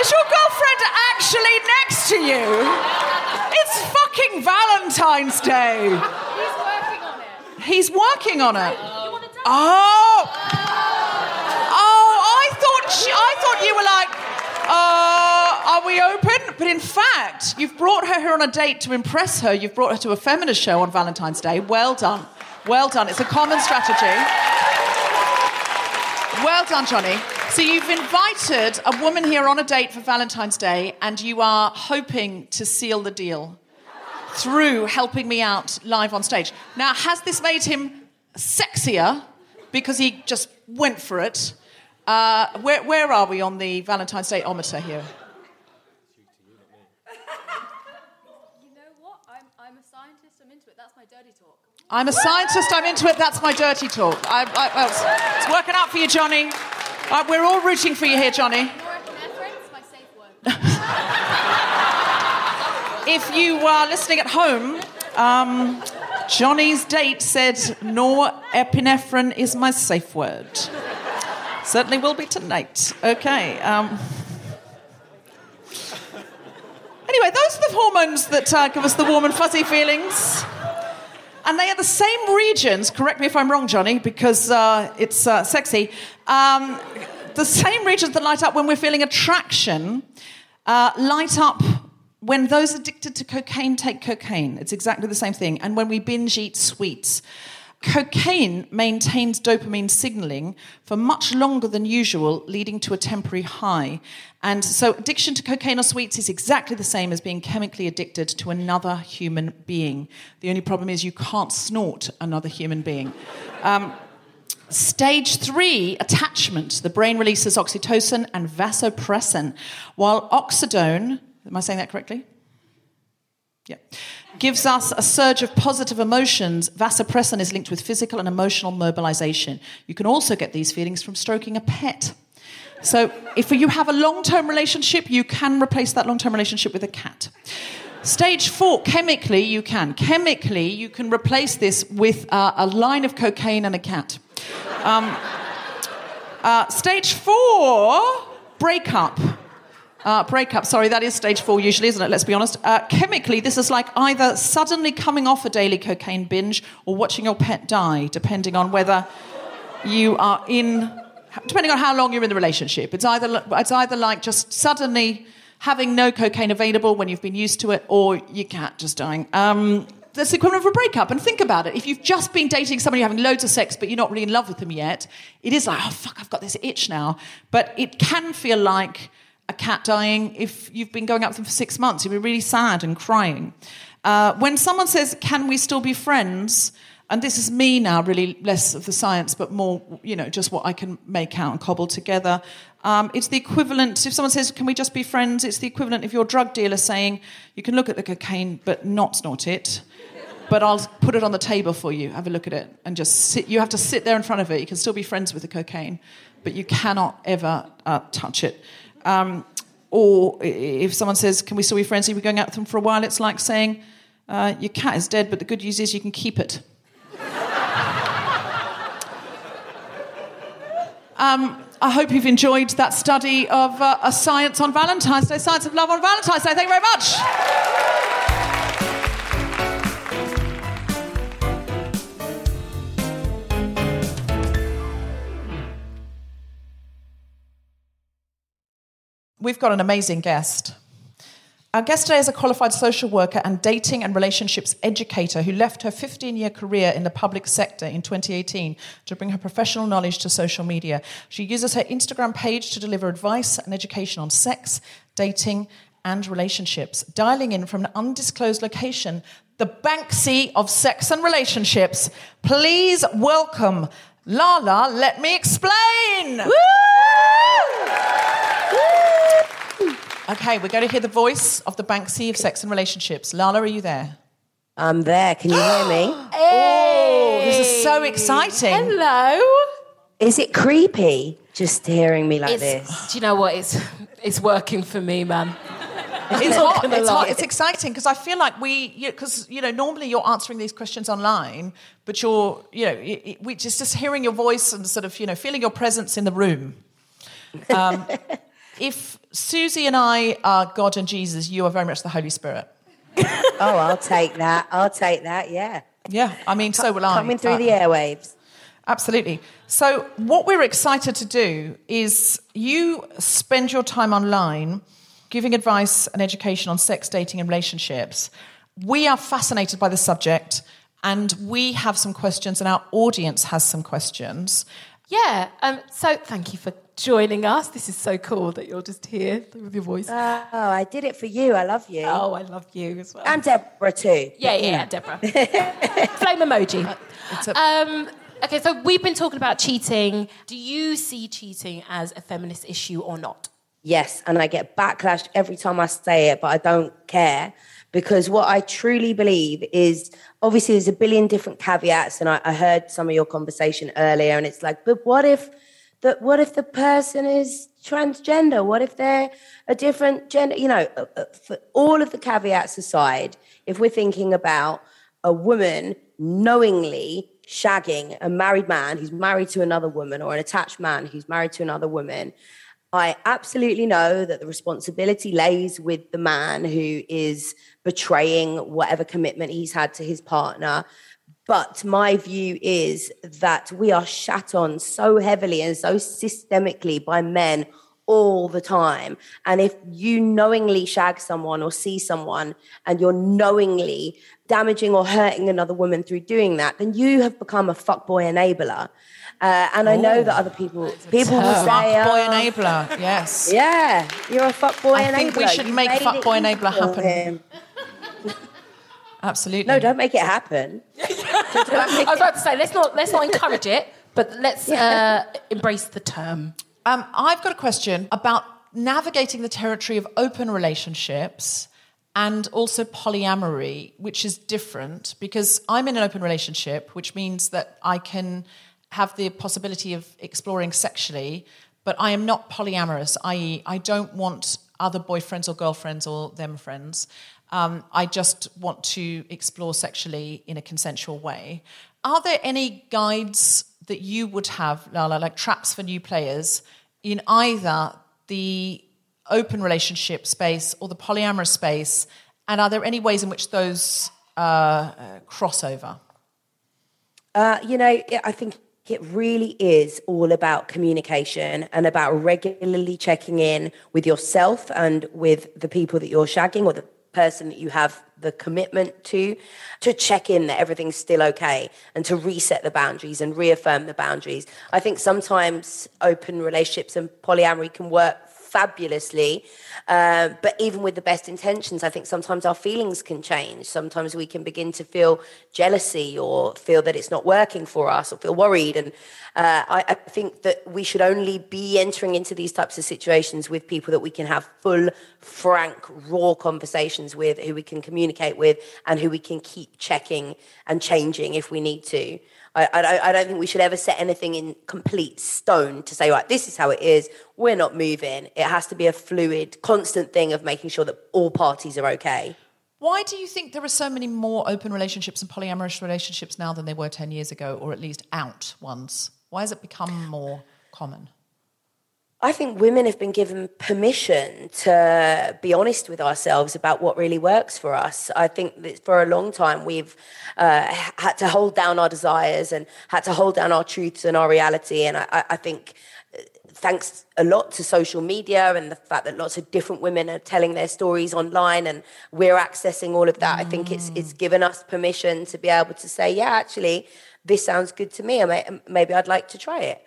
Is your girlfriend actually next to you? It's fucking Valentine's Day. He's working on it. He's working on it. You want to dance? Oh. Oh, I thought she, I thought you were like, uh, are we open? But in fact, you've brought her here on a date to impress her. You've brought her to a feminist show on Valentine's Day. Well done. Well done. It's a common strategy. Well done, Johnny. So you've invited a woman here on a date for Valentine's Day, and you are hoping to seal the deal through helping me out live on stage. Now, has this made him sexier because he just went for it? Uh, where, where are we on the Valentine's Day ometer here? You know what? I'm, I'm a scientist. I'm into it. That's my dirty talk. I'm a scientist, I'm into it, that's my dirty talk. I, I, well, it's, it's working out for you, Johnny. Uh, we're all rooting for you here, Johnny. Norepinephrine is my safe word. if you are listening at home, um, Johnny's date said norepinephrine is my safe word. Certainly will be tonight. Okay. Um, anyway, those are the hormones that uh, give us the warm and fuzzy feelings. And they are the same regions, correct me if I'm wrong, Johnny, because uh, it's uh, sexy. Um, the same regions that light up when we're feeling attraction uh, light up when those addicted to cocaine take cocaine. It's exactly the same thing. And when we binge eat sweets. Cocaine maintains dopamine signaling for much longer than usual, leading to a temporary high. And so, addiction to cocaine or sweets is exactly the same as being chemically addicted to another human being. The only problem is you can't snort another human being. Um, Stage three, attachment. The brain releases oxytocin and vasopressin, while oxidone, am I saying that correctly? Yeah. Gives us a surge of positive emotions. Vasopressin is linked with physical and emotional mobilization. You can also get these feelings from stroking a pet. So, if you have a long term relationship, you can replace that long term relationship with a cat. Stage four, chemically, you can. Chemically, you can replace this with uh, a line of cocaine and a cat. Um, uh, stage four, breakup. Uh, breakup, sorry, that is stage four usually, isn't it? Let's be honest. Uh, chemically, this is like either suddenly coming off a daily cocaine binge or watching your pet die, depending on whether you are in, depending on how long you're in the relationship. It's either, it's either like just suddenly having no cocaine available when you've been used to it or your cat just dying. Um, that's the equivalent of a breakup. And think about it. If you've just been dating somebody you're having loads of sex, but you're not really in love with them yet, it is like, oh, fuck, I've got this itch now. But it can feel like a cat dying if you've been going up them for six months. You'll be really sad and crying. Uh, when someone says, can we still be friends? And this is me now, really less of the science, but more, you know, just what I can make out and cobble together. Um, it's the equivalent, if someone says, Can we just be friends? It's the equivalent of your drug dealer saying, You can look at the cocaine, but not snort it but I'll put it on the table for you. Have a look at it and just sit. You have to sit there in front of it. You can still be friends with the cocaine, but you cannot ever uh, touch it. Um, or if someone says, "Can we still be friends?" If we're going out with them for a while, it's like saying, uh, "Your cat is dead, but the good news is you can keep it." <laughs> um, I hope you've enjoyed that study of uh, a science on Valentine's Day, science of love on Valentine's Day. Thank you very much. We've got an amazing guest. Our guest today is a qualified social worker and dating and relationships educator who left her 15 year career in the public sector in 2018 to bring her professional knowledge to social media. She uses her Instagram page to deliver advice and education on sex, dating, and relationships. Dialing in from an undisclosed location, the Banksy of sex and relationships, please welcome Lala. Let me explain. Woo! Okay, we're going to hear the voice of the Banksy of sex and relationships. Lala, are you there? I'm there. Can you hear me? <gasps> Oh, this is so exciting. Hello. Is it creepy just hearing me like It's, this? do you know what? It's it's working for me, man. <laughs> It's hot. It's hot. It's exciting because I feel like we, because you know, normally you're answering these questions online, but you're, you know, it, it, we just just hearing your voice and sort of, you know, feeling your presence in the room. Um, <laughs> if Susie and I are God and Jesus, you are very much the Holy Spirit. <laughs> Oh, I'll take that. I'll take that. Yeah. Yeah, I mean, so will I. Coming through Uh, the airwaves. Absolutely. So, what we're excited to do is you spend your time online giving advice and education on sex, dating, and relationships. We are fascinated by the subject and we have some questions, and our audience has some questions. Yeah. Um, so thank you for joining us. This is so cool that you're just here with your voice. Oh, I did it for you. I love you. oh, I love you as well. And Deborah too. yeah, yeah, yeah, Deborah. <laughs> Flame emoji. A- Um, okay, so we've been talking about cheating. Do you see cheating as a feminist issue or not? Yes, and I get backlash every time I say it, but I don't care because what I truly believe is obviously there's a billion different caveats, and I, I heard some of your conversation earlier, and it's like, but what if the what if the person is transgender? What if they're a different gender? You know, uh, uh, for all of the caveats aside, if we're thinking about a woman knowingly shagging a married man who's married to another woman or an attached man who's married to another woman, I absolutely know that the responsibility lays with the man who is betraying whatever commitment he's had to his partner. But my view is that we are shat on so heavily and so systemically by men all the time. And if you knowingly shag someone or see someone and you're knowingly damaging or hurting another woman through doing that, then you have become a fuckboy enabler. Uh, and I know that other people people will say, Fuckboy "Oh, enabler, yes. <laughs> Yeah, you're a fuckboy I enabler. I think we should You make fuckboy enabler happen. Him. Absolutely. No, don't make it happen. <laughs> I was about to say, let's not let's not encourage it, but let's uh, embrace the term. Um, I've got a question about navigating the territory of open relationships and also polyamory, which is different because I'm in an open relationship, which means that I can have the possibility of exploring sexually, but I am not polyamorous, i.e., I don't want other boyfriends or girlfriends or them friends. Um, I just want to explore sexually in a consensual way. Are there any guides that you would have, Lala, like traps for new players in either the open relationship space or the polyamorous space? And are there any ways in which those uh, cross over? Uh, you know, I think it really is all about communication and about regularly checking in with yourself and with the people that you're shagging or the person that you have the commitment to, to check in that everything's still okay and to reset the boundaries and reaffirm the boundaries. I think sometimes open relationships and polyamory can work fabulously. Uh, but even with the best intentions, I think sometimes our feelings can change. Sometimes we can begin to feel jealousy or feel that it's not working for us or feel worried. And uh, I, I think that we should only be entering into these types of situations with people that we can have full, frank, raw conversations with, who we can communicate with, and who we can keep checking and changing if we need to. I, I, I don't think we should ever set anything in complete stone to say, right, this is how it is. We're not moving. It has to be a fluid, constant thing of making sure that all parties are okay. Why do you think there are so many more open relationships and polyamorous relationships now than there were 10 years ago, or at least out ones? Why has it become more common? I think women have been given permission to be honest with ourselves about what really works for us. I think that for a long time we've uh, had to hold down our desires and had to hold down our truths and our reality. And I, I- think uh, thanks a lot to social media and the fact that lots of different women are telling their stories online and we're accessing all of that. I think it's it's given us permission to be able to say, yeah, actually, this sounds good to me. and Maybe I'd like to try it.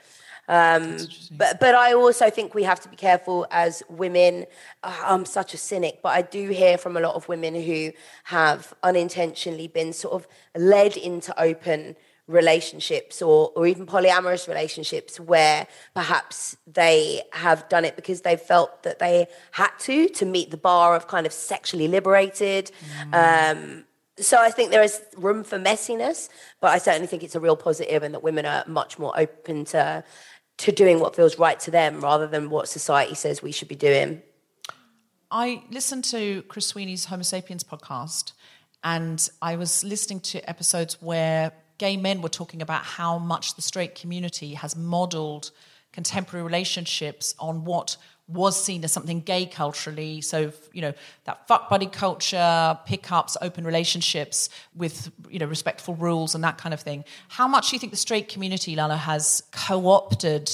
Um, but but I also think we have to be careful as women. Uh, I'm such a cynic, but I do hear from a lot of women who have unintentionally been sort of led into open relationships or, or even polyamorous relationships where perhaps they have done it because they felt that they had to to meet the bar of kind of sexually liberated. Um, so I think there is room for messiness, but I certainly think it's a real positive and that women are much more open to to doing what feels right to them rather than what society says we should be doing. I listened to Chris Sweeney's Homo Sapiens podcast, and I was listening to episodes where gay men were talking about how much the straight community has modeled contemporary relationships on what was seen as something gay culturally. So, you know, that fuck buddy culture, pickups, open relationships with, you know, respectful rules and that kind of thing. How much do you think the straight community, Lala, has co opted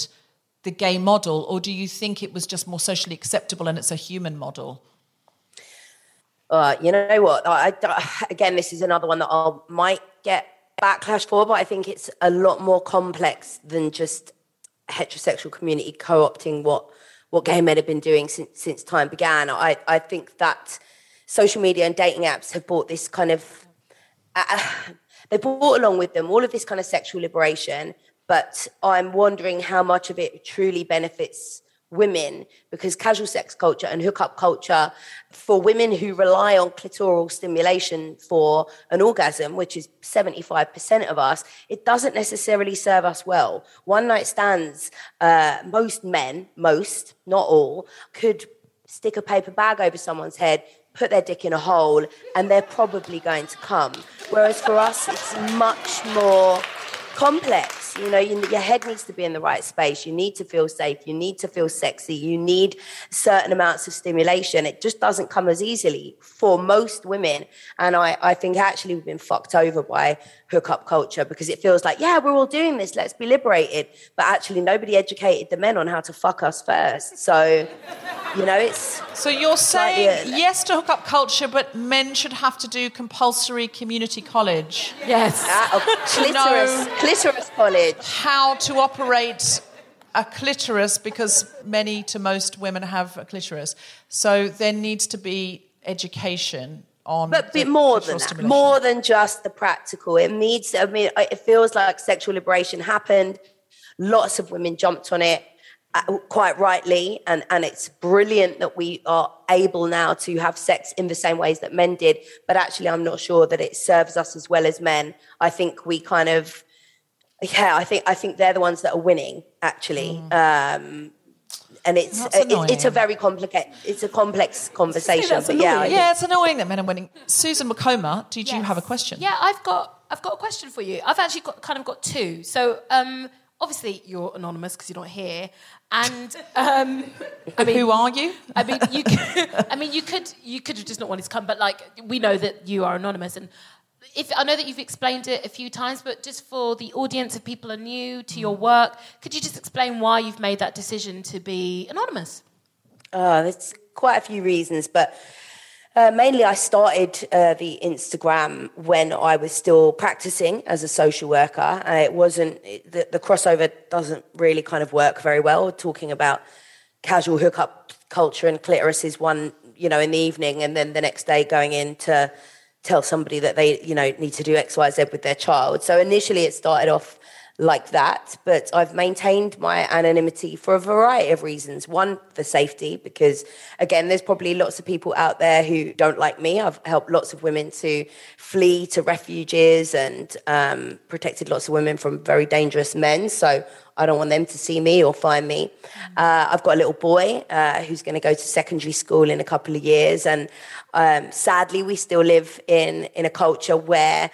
the gay model, or do you think it was just more socially acceptable and it's a human model? Uh, you know what? I, I- again, this is another one that I might get backlash for, but I think it's a lot more complex than just heterosexual community co-opting what what gay men have been doing since since time began. I I think that social media and dating apps have brought this kind of uh, they brought along with them all of this kind of sexual liberation, but I'm wondering how much of it truly benefits women because casual sex culture and hookup culture for women who rely on clitoral stimulation for an orgasm, which is 75% of us, it doesn't necessarily serve us well. One night stands, uh, most men, most, not all, could stick a paper bag over someone's head, put their dick in a hole, and they're probably going to come. Whereas for us, it's much more complex. You know, you, your head needs to be in the right space. You need to feel safe. You need to feel sexy. You need certain amounts of stimulation. It just doesn't come as easily for most women. And I, I think actually we've been fucked over by hookup culture because it feels like, yeah, we're all doing this. Let's be liberated. But actually, nobody educated the men on how to fuck us first. So, you know, it's. So you're saying a- yes to hookup culture, but men should have to do compulsory community college. Yes. Oh, clitoris, <laughs> clitoris college. How to operate a clitoris because many to most women have a clitoris. So there needs to be education on. But the bit more than that, more than just the practical. It needs. I mean, it feels like sexual liberation happened. Lots of women jumped on it, uh, quite rightly, and and it's brilliant that we are able now to have sex in the same ways that men did. But actually, I'm not sure that it serves us as well as men. I think we kind of, yeah, I think I think they're the ones that are winning actually. Um, and it's it, it's a very complicated, it's a complex conversation. But yeah, I annoying. Yeah, it's annoying that men are winning. Susan Wokoma, did you have a question? Yeah, I've got I've got a question for you. I've actually got kind of got two. So um, obviously you're anonymous because you're not here, and um, <laughs> I mean, Who are you? I mean, you. Could, I mean, you could you could have just not wanted to come, but like we know that you are anonymous, and if I know that you've explained it a few times, but just for the audience, if people are new to your work, could you just explain why you've made that decision to be anonymous? Uh, there's quite a few reasons, but uh, mainly I started uh, the Instagram when I was still practicing as a social worker. Uh, it wasn't it, the, the crossover doesn't really kind of work very well. Talking about casual hookup culture and clitoris is one, you know, in the evening, and then the next day going in to tell somebody that they, you know, need to do X, Y, Z with their child. So initially it started off like that, but I've maintained my anonymity for a variety of reasons. One, for safety, because again, there's probably lots of people out there who don't like me. I've helped lots of women to flee to refuges and um, protected lots of women from very dangerous men. So I don't want them to see me or find me. Uh, I've got a little boy uh, who's going to go to secondary school in a couple of years, and um, sadly, we still live in in a culture where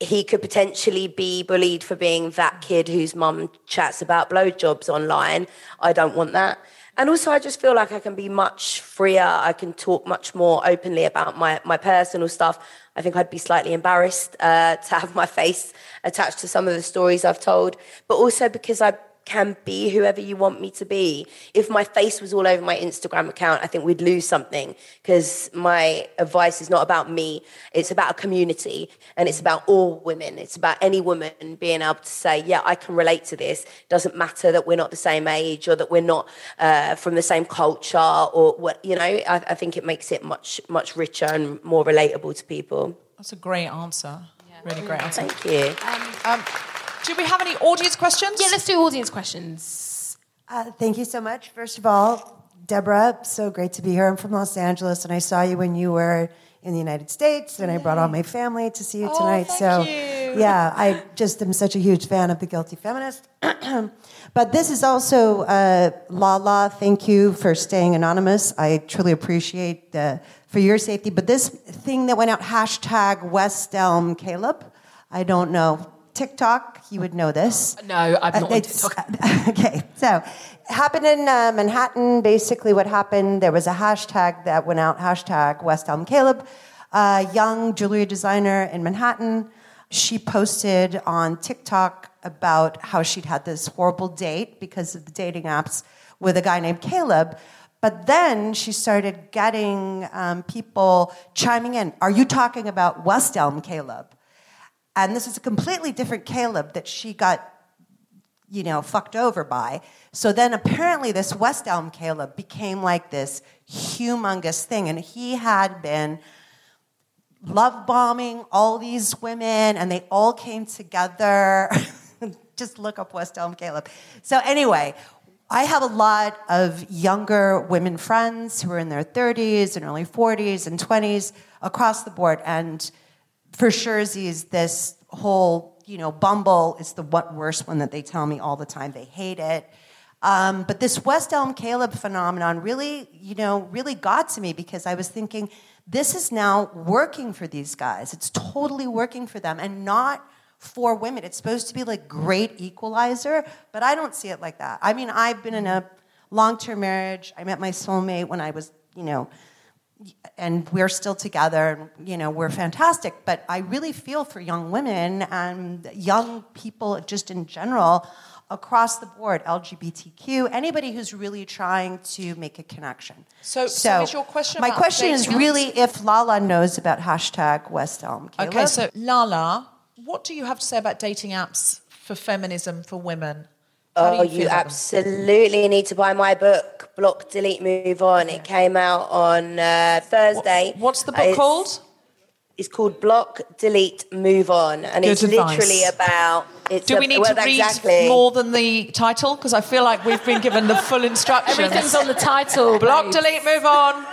he could potentially be bullied for being that kid whose mum chats about blowjobs online. I don't want that. And also, I just feel like I can be much freer. I can talk much more openly about my, my personal stuff. I think I'd be slightly embarrassed uh, <laughs> to have my face attached to some of the stories I've told, but also because I can be whoever you want me to be. If my face was all over my Instagram account, I think we'd lose something because my advice is not about me, it's about a community and it's about all women. It's about any woman being able to say, yeah, I can relate to this. It Doesn't matter that we're not the same age or that we're not uh, from the same culture or what, you know, I, I think it makes it much, much richer and more relatable to people. That's a great answer. Really great answer. Thank you. Um, do we have any audience questions? Yeah, let's do audience questions. Uh, thank you so much. First of all, Deborah, so great to be here. I'm from Los Angeles, and I saw you when you were in the United States, and I brought all my family to see you Oh, tonight. thank so, you. yeah, I just am such a huge fan of the Guilty Feminist. <clears throat> but this is also uh, Lala. Thank you for staying anonymous. I truly appreciate the for your safety. But this thing that went out hashtag West Elm Caleb, I don't know. TikTok, you would know this. No, I'm not on it's- TikTok. <laughs> okay, so happened in uh, Manhattan. Basically, what happened, there was a hashtag that went out, hashtag West Elm Caleb, a young jewelry designer in Manhattan. She posted on TikTok about how she'd had this horrible date because of the dating apps with a guy named Caleb. But then she started getting um, people chiming in. Are you talking about West Elm Caleb? And this is a completely different Caleb that she got, you know, fucked over by. So then apparently this West Elm Caleb became like this humongous thing. And he had been love bombing all these women, and they all came together. <laughs> Just look up West Elm Caleb. So anyway, I have a lot of younger women friends who are in their 30s and early 40s and 20s across the board. And for sure, is this whole, you know, Bumble is the what worst one that they tell me all the time. They hate it. Um, but this West Elm Caleb phenomenon really, you know, really got to me because I was thinking, this is now working for these guys. It's totally working for them and not for women. It's supposed to be like great equalizer, but I don't see it like that. I mean, I've been in a long-term marriage. I met my soulmate when I was, you know, and we're still together you know we're fantastic but i really feel for young women and young people just in general across the board lgbtq anybody who's really trying to make a connection So, so, is your question? my question is really if lala knows about hashtag west elm Caleb. Okay, so Lala, what do you have to say about dating apps for feminism for women? Oh, you you feel about them? absolutely need to buy my book, Block, Delete, Move On. It came out on uh, Thursday. What's the book It's- called? It's called Block, Delete, Move On, and Good it's advice. literally about. It's Do a- we need well, to read exactly. more than the title? Because I feel like we've been given the full <laughs> instructions. Everything's on the title. Block, delete, move on.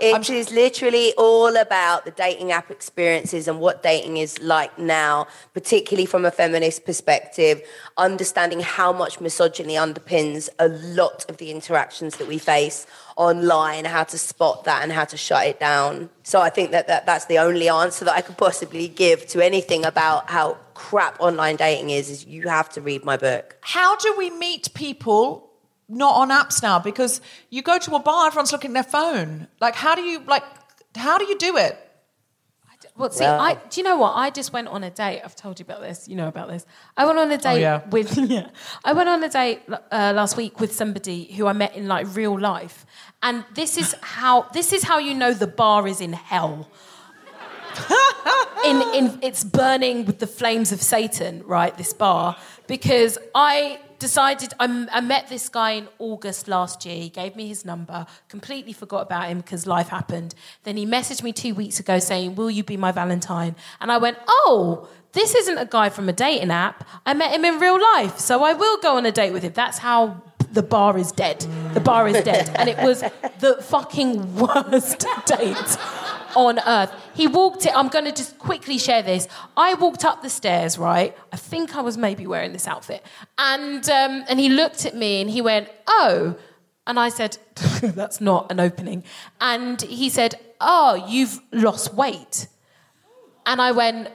It is literally all about the dating app experiences and what dating is like now, particularly from a feminist perspective, understanding how much misogyny underpins a lot of the interactions that we face online, how to spot that and how to shut it down. So I think that, that that's the only answer that I could possibly give to anything about how crap online dating is, is you have to read my book. How do we meet people not on apps now? Because you go to a bar, everyone's looking at their phone. Like, how do you like? How do you do it? Well, see, Well- I, do you know what? I just went on a date. I've told you about this. You know about this. I went on a date oh, yeah. with. <laughs> Yeah, I went on a date uh, last week with somebody who I met in like real life, and this is how this is how you know the bar is in hell. <laughs> in, in it's burning with the flames of Satan, right? This bar because I decided I, I met this guy in August last year. He gave me his number. Completely forgot about him because life happened. Then he messaged me two weeks ago saying, "Will you be my Valentine?" And I went, "Oh." This isn't a guy from a dating app. I met him in real life, so I will go on a date with him. That's how the bar is dead. The bar is dead. And it was the fucking <laughs> worst date on earth. He walked it. I'm going to just quickly share this. I walked up the stairs, right? I think I was maybe wearing this outfit. And, um, and he looked at me and he went, Oh. And I said, <laughs> That's not an opening. And he said, Oh, you've lost weight. And I went,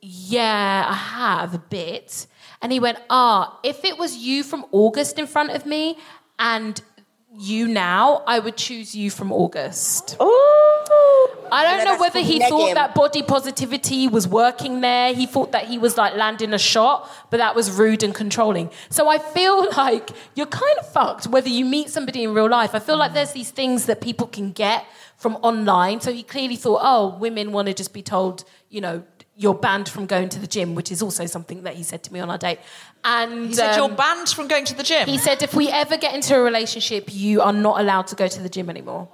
Yeah, I have a bit. And he went, Ah, if it was you from August in front of me and you now, I would choose you from August. I don't know whether he thought that body positivity was working there. He thought that he was like landing a shot, but that was rude and controlling. So I feel <laughs> like you're kind of fucked whether you meet somebody in real life. I feel like there's these things that people can get from online. So he clearly thought, oh, women want to just be told, you know, you're banned from going to the gym, which is also something that he said to me on our date. And He said um, you're banned from going to the gym. he said, if we ever get into a relationship, you are not allowed to go to the gym anymore.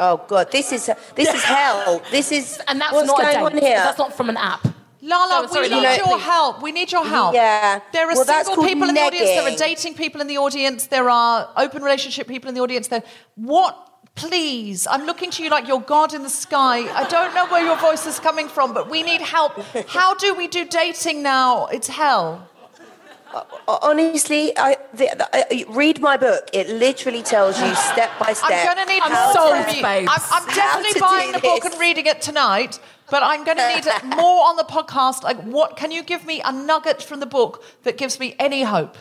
Oh God, this is this is hell. This is <laughs> And that's what's not a date. on here. That's not from an app. Lala, So- sorry, we need Lala, your please. help. We need your help. Yeah. There are Well, single called people in the audience. There are dating people in the audience. There are open relationship people in the audience. There. What? Please, I'm looking to you like you're God in the sky. I don't know where your voice is coming from, but we need help. How do we do dating now? It's hell. Honestly, I, the, the, I read my book. It literally tells you step by step. I'm going to need I'm from babes. I'm, I'm definitely buying the book and reading it tonight. But I'm going to need <laughs> more on the podcast. Like, what can you give me a nugget from the book that gives me any hope?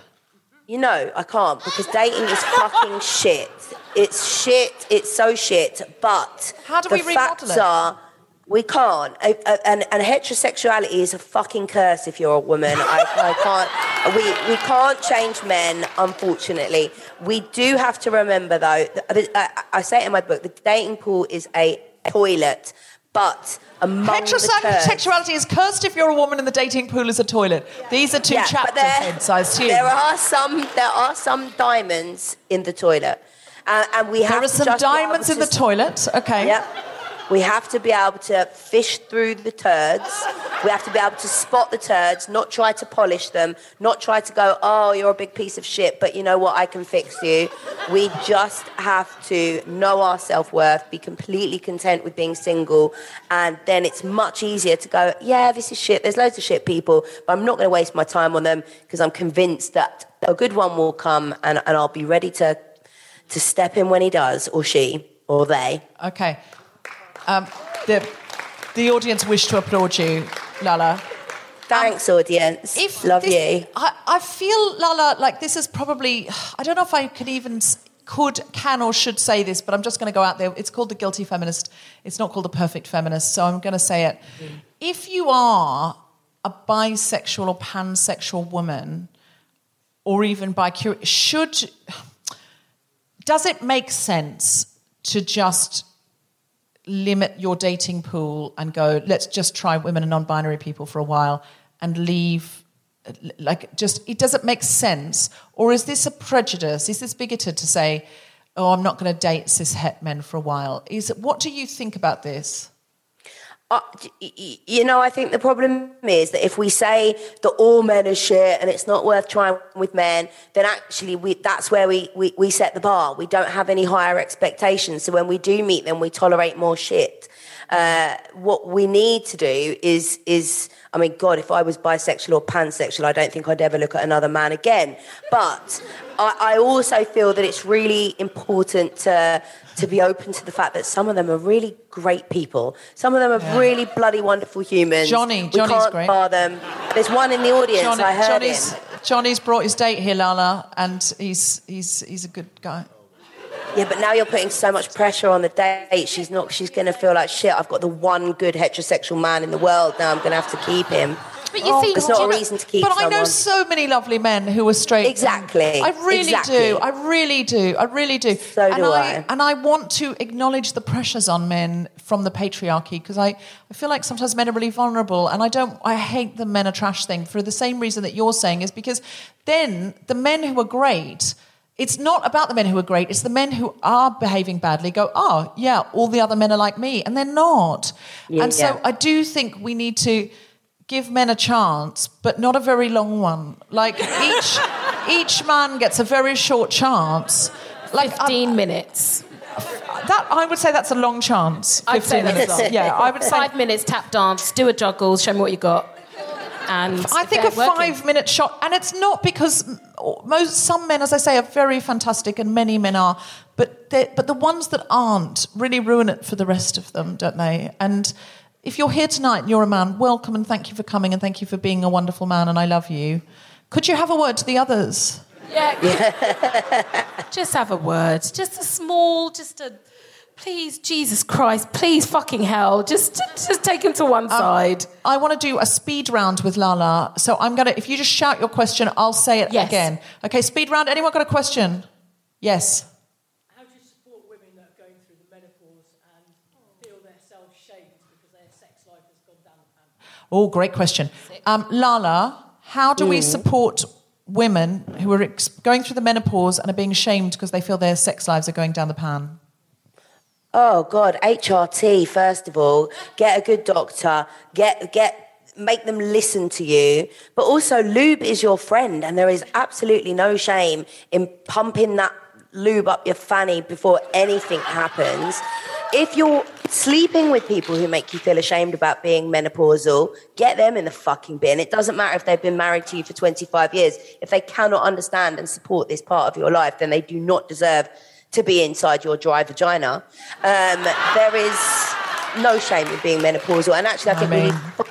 You know, I can't because dating is fucking shit. It's shit. It's so shit. But How do the we remodel facts it? are. We can't, and, and heterosexuality is a fucking curse if you're a woman. I, I can't. We we can't change men, unfortunately. We do have to remember, though. I, I say it in my book: the dating pool is a toilet, but among Heterosexuality is cursed if you're a woman and the dating pool is a toilet. These are two Yeah, chapters, there- I assume. There are some. There are some diamonds in the toilet, uh, and we have There are some just be able diamonds in the toilet. Okay. Yep. We have to be able to fish through the turds. We have to be able to spot the turds, not try to polish them, not try to go, oh, you're a big piece of shit, but you know what, I can fix you. We just have to know our self worth, be completely content with being single, and then it's much easier to go, yeah, this is shit. There's loads of shit people, but I'm not going to waste my time on them because I'm convinced that a good one will come and, and I'll be ready to, to step in when he does, or she, or they. Okay. Um, the, the audience wish to applaud you, Lala. Thanks, audience. If Love this- you. I, I feel, Lala, like this is probably, I don't know if I could even, could, can, or should say this, but I'm just going to go out there. It's called The Guilty Feminist. It's not called The Perfect Feminist, so I'm going to say it. If you are a bisexual or pansexual woman, or even bi should, does it make sense to just limit your dating pool and go, let's just try women and non binary people for a while and leave? Like, just, it doesn't make sense. Or is this a prejudice? Is this bigoted to say, oh, I'm not going to date cis het men for a while? Is What do you think about this? Uh, you know, I think the problem is that if we say that all men are shit and it's not worth trying with men, then actually we, that's where we, we, we set the bar. We don't have any higher expectations. So when we do meet them, we tolerate more shit. Uh, what we need to do is is I mean, God, if I was bisexual or pansexual, I don't think I'd ever look at another man again. But I, I also feel that it's really important to to be open to the fact that some of them are really great people. Some of them are Yeah. really bloody wonderful humans. Johnny, we Johnny's can't great. bar them. There's one in the audience. Johnny, I heard Johnny's, him. Johnny's brought his date here, Lala, and he's, he's, he's a good guy. Yeah, but now you're putting so much pressure on the date. She's not. She's going to feel like shit. I've got the one good heterosexual man in the world. Now I'm going to have to keep him. But you see, There's not a reason to keep But I know so many lovely men who are straight. Exactly, I really exactly. do. I really do. I really do. So and do I, I. And I want to acknowledge the pressures on men from the patriarchy because I, I feel like sometimes men are really vulnerable and I don't I hate the men are trash thing for the same reason that you're saying is because then the men who are great it's not about the men who are great, it's the men who are behaving badly go, oh, yeah, all the other men are like me. And they're not. Yeah, and so yeah. I do think we need to give men a chance, but not a very long one. Like each <laughs> each man gets a very short chance. Like 15 minutes. that, I would say that's a long chance. I'd say 15 that's minutes. long. Yeah, I would <laughs> say. Five minutes, tap dance, do a juggle, show me what you got. And I think a five minute shot, and it's not because most some men, as I say, are very fantastic, and many men are, but but the ones that aren't really ruin it for the rest of them, don't they? And if you're here tonight and you're a man, welcome and thank you for coming and thank you for being a wonderful man, and I love you. Could you have a word to the others? Yeah. <laughs> just have a word. Just a small, just a. Please, Jesus Christ, please, fucking hell, just just take him to one um, side. I want to do a speed round with Lala. So I'm gonna. If you just shout your question, I'll say it Yes. again. Okay, speed round. Anyone got a question? Yes. How do you support women that are going through the menopause and feel themselves shamed because their sex life has gone down the pan? Oh, great question. Um, Lala, how do we Mm. support women who are ex- going through the menopause and are being shamed because they feel their sex lives are going down the pan? Oh God, HRT first of all. Get a good doctor. Get get make them listen to you. But also, lube is your friend, and there is absolutely no shame in pumping that lube up your fanny before anything happens. If you're sleeping with people who make you feel ashamed about being menopausal, get them in the fucking bin. It doesn't matter if they've been married to you for 25 years. If they cannot understand and support this part of your life, then they do not deserve to be inside your dry vagina. Um, there is no shame in being menopausal. And actually, I think we mean- need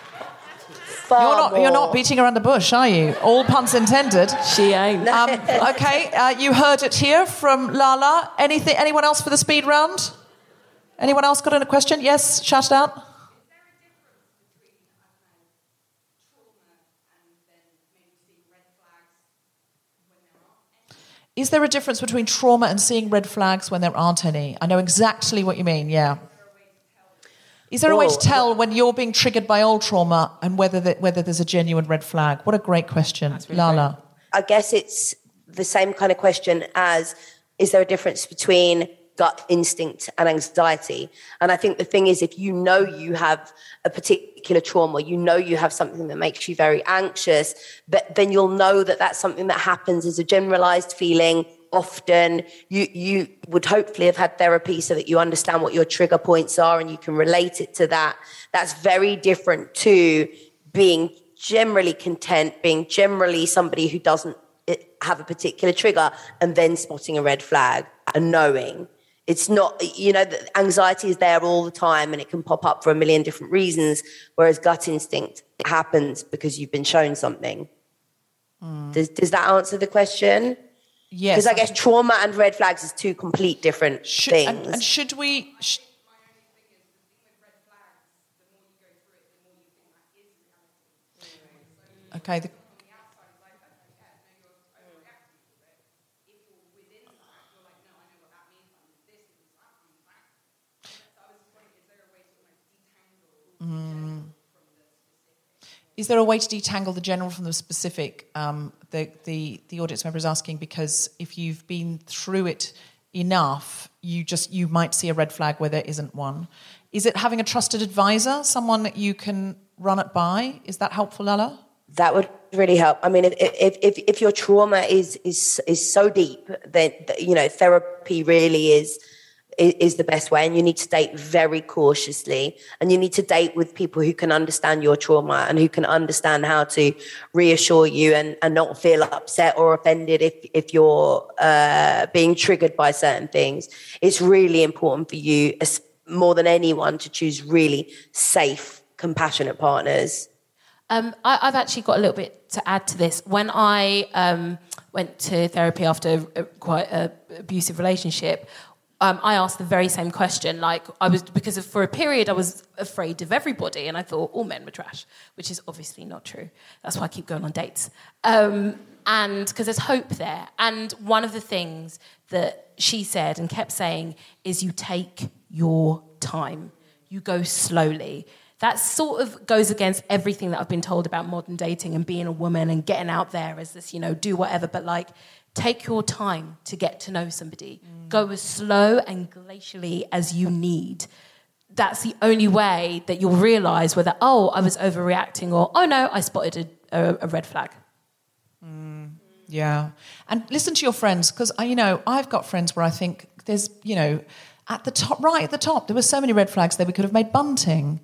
far You're not, more. you're not beating around the bush, are you? All puns intended. She ain't. Um, okay, uh, you heard it here from Lala. Anything? Anyone else for the speed round? Anyone else got a question? Yes, shout it out. Is there a difference between trauma and seeing red flags when there aren't any? I know exactly what you mean, yeah. Is there a way to tell when you're being triggered by old trauma and whether, the, whether there's a genuine red flag? What a great question, Lala. I guess it's the same kind of question as is there a difference between gut instinct and anxiety. And I think the thing is, if you know you have a particular trauma, you know you have something that makes you very anxious, but then you'll know that that's something that happens as a generalized feeling. Often, you you would hopefully have had therapy so that you understand what your trigger points are and you can relate it to that. That's very different to being generally content, being generally somebody who doesn't eh, have a particular trigger, and then spotting a red flag and knowing it's not you know the anxiety is there all the time and it can pop up for a million different reasons whereas gut instinct happens because you've been shown something hmm. does, does that answer the question Yes. because i guess trauma and red flags is two complete different Should, things and, and should we? Sh- okay. The, Mm. Is there a way to detangle the general from the specific? Um, the, the the audience member is asking because if you've been through it enough, you just you might see a red flag where there isn't one. Is it having a trusted advisor, someone that you can run it by? Is that helpful, Lala? that would really help. I mean, if if if, if your trauma is is is so deep, then you know therapy really is is the best way. And you need to date very cautiously, and you need to date with people who can understand your trauma and who can understand how to reassure you and and not feel upset or offended if if you're uh, being triggered by certain things. It's really important for you, more than anyone, to choose really safe, compassionate partners. Um, I, I've actually got a little bit to add to this. When I um, went to therapy after a, quite an abusive relationship, um, I asked the very same question. Like I was because of, for a period I was afraid of everybody, and I thought all men were trash, which is obviously not true. That's why I keep going on dates. Um, and because there's hope there. And one of the things that she said and kept saying is, you take your time, you go slowly that sort of goes against everything that I've been told about modern dating and being a woman and getting out there as this, you know, do whatever. But like, take your time to get to know somebody. Go as slow and glacially as you need. That's the only way that you'll realize whether, oh, I was overreacting or, oh no, I spotted a, a, a red flag. Mm, yeah, and listen to your friends because you know I've got friends where I think there's you know at the top, right at the top, there were so many red flags there we could have made bunting.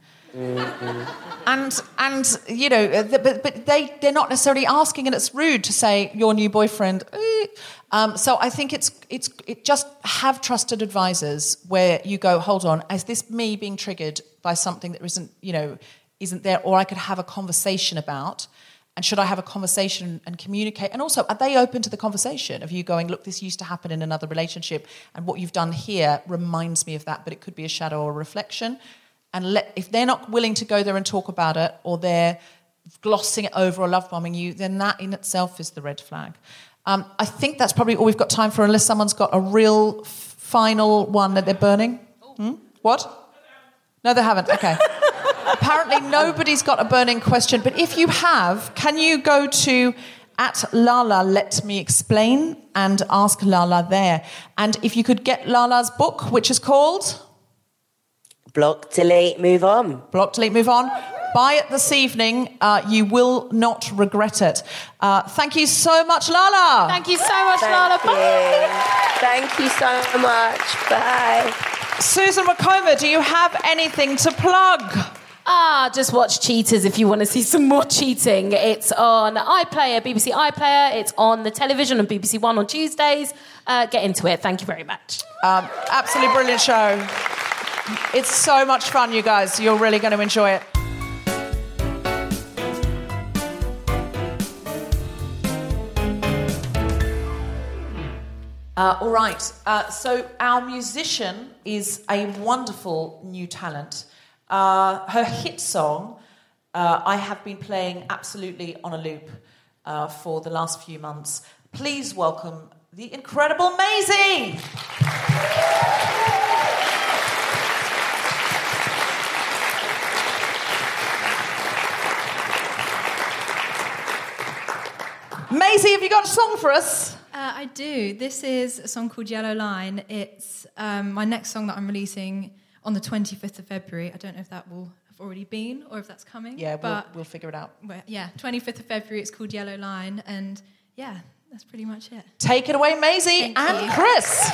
And and you know, uh, the- but but they they're not necessarily asking, and it's rude to say your new boyfriend. eh. Um, so I think it's it's it just have trusted advisors where you go, hold on, is this me being triggered by something that isn't you know isn't there, or I could have a conversation about. And should I have a conversation and communicate? And also, are they open to the conversation of you going, look, this used to happen in another relationship, and what you've done here reminds me of that, but it could be a shadow or a reflection and let, if they're not willing to go there and talk about it or they're glossing it over or love bombing you then that in itself is the red flag. Um, i think that's probably all we've got time for unless someone's got a real f- final one that they're burning. Hmm? what? No they haven't. Okay. <laughs> Apparently nobody's got a burning question but if you have can you go to at Lala Let Me Explain and ask Lala there. And if you could get Lala's book, which is called Block, delete, move on. Block, delete, move on. Buy it this evening. Uh, you will not regret it. Uh, thank you so much, Lala. Thank you so much, Lala. Thank you. Thank you so much. Bye. Susan Wokoma, do you have anything to plug? Ah, just watch Cheaters if you want to see some more cheating. It's on iPlayer, BBC iPlayer. It's on the television on BBC One on Tuesdays. Uh, get into it. Thank you very much. Um, absolutely brilliant show. It's so much fun, you guys. You're really going to enjoy it. Uh, all right. Uh, so our musician is a wonderful new talent. Uh, her hit song, uh, I have been playing absolutely on a loop uh, for the last few months. Please welcome the incredible Maisi. Maisi, have you got a song for us? Uh, I do. This is a song called Yellow Line. It's um, my next song that I'm releasing on the 25th of February. I don't know if that will have already been or if that's coming. Yeah, we'll, but we'll figure it out. yeah, 25th of February. It's called Yellow Line, and yeah, that's pretty much it. Take it away, Maisi Thank and you. Chris.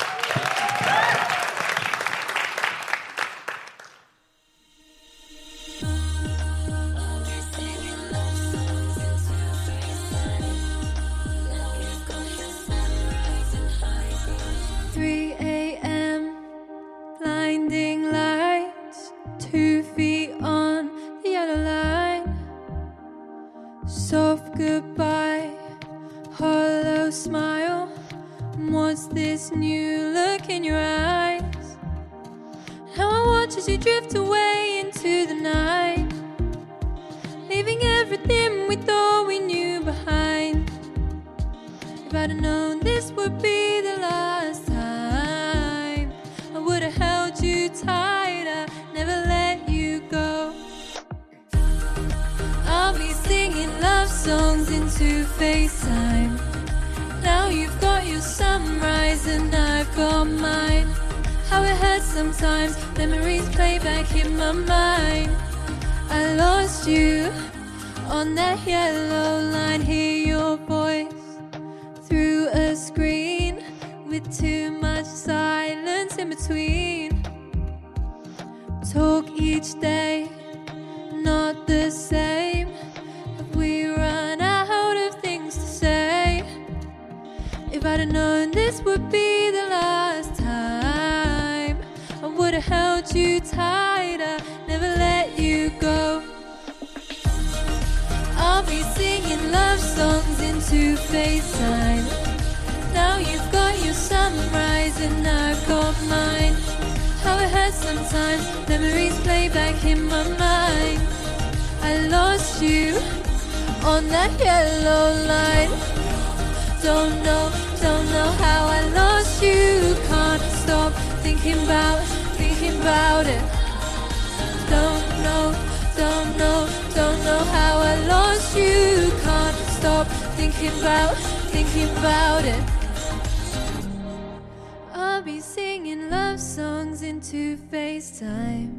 Love songs into FaceTime.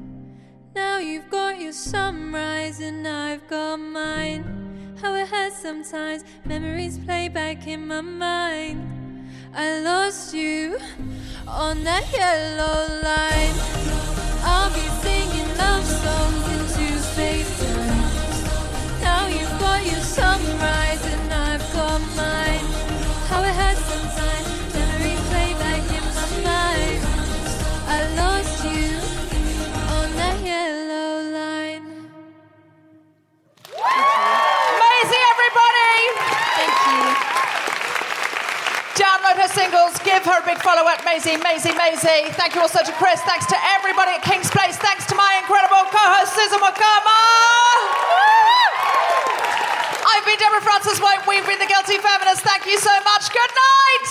Now you've got your sunrise and I've got mine. How it hurts sometimes, memories play back in my mind. I lost you on that yellow line. I'll be singing love songs into FaceTime. Now you've got your sunrise and I've got mine. How it hurts sometimes, singles, give her a big follow at Maisi, Maisi, Maisi. Thank you also to Chris. Thanks to everybody at Kings Place. Thanks to my incredible co-host Susan Wokoma. I've been Deborah Frances-White. We've been the Guilty Feminists. Thank you so much. Good night.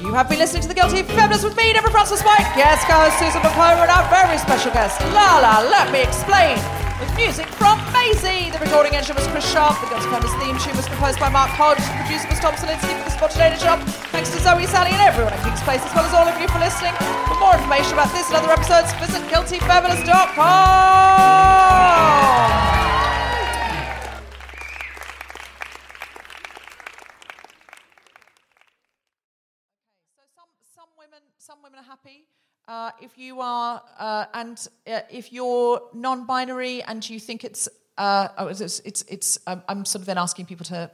You have been listening to The Guilty Feminist with me, Deborah Frances-White, guest co-host Susan McClure, and our very special guest, Lala, let me explain, music from Maisi. The recording engineer was Chris Sharp, the Guilty Feminist theme tune was composed by Mark Hodge, the producer was Tom Salinsky for the Spotted Spontaneity Shop. Thanks to Zoe, Sally, and everyone at Kings Place, as well as all of you for listening. For more information about this and other episodes, visit women some women are happy. Uh, if you are uh, and uh, if you're non-binary and you think it's uh, oh, it's it's, it's um, I'm sort of then asking people to,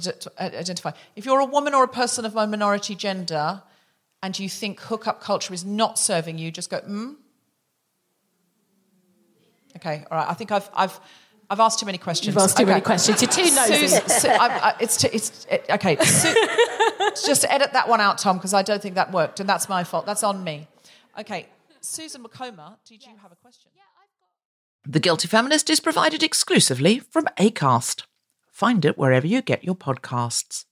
to identify. If you're a woman or a person of a minority gender and you think hookup culture is not serving you, just go mm. Okay, all right. I think I've I've I've asked too many questions. You've asked too Okay. many questions. You're too nosy. Susan- <laughs> Su- I, I, it's, too, it's it, okay. Su- <laughs> just edit that one out, Tom, because I don't think that worked, and that's my fault. That's on me. Okay, Susan Wokoma, did you have a question? The Guilty Feminist is provided exclusively from ACAST. Find it wherever you get your podcasts.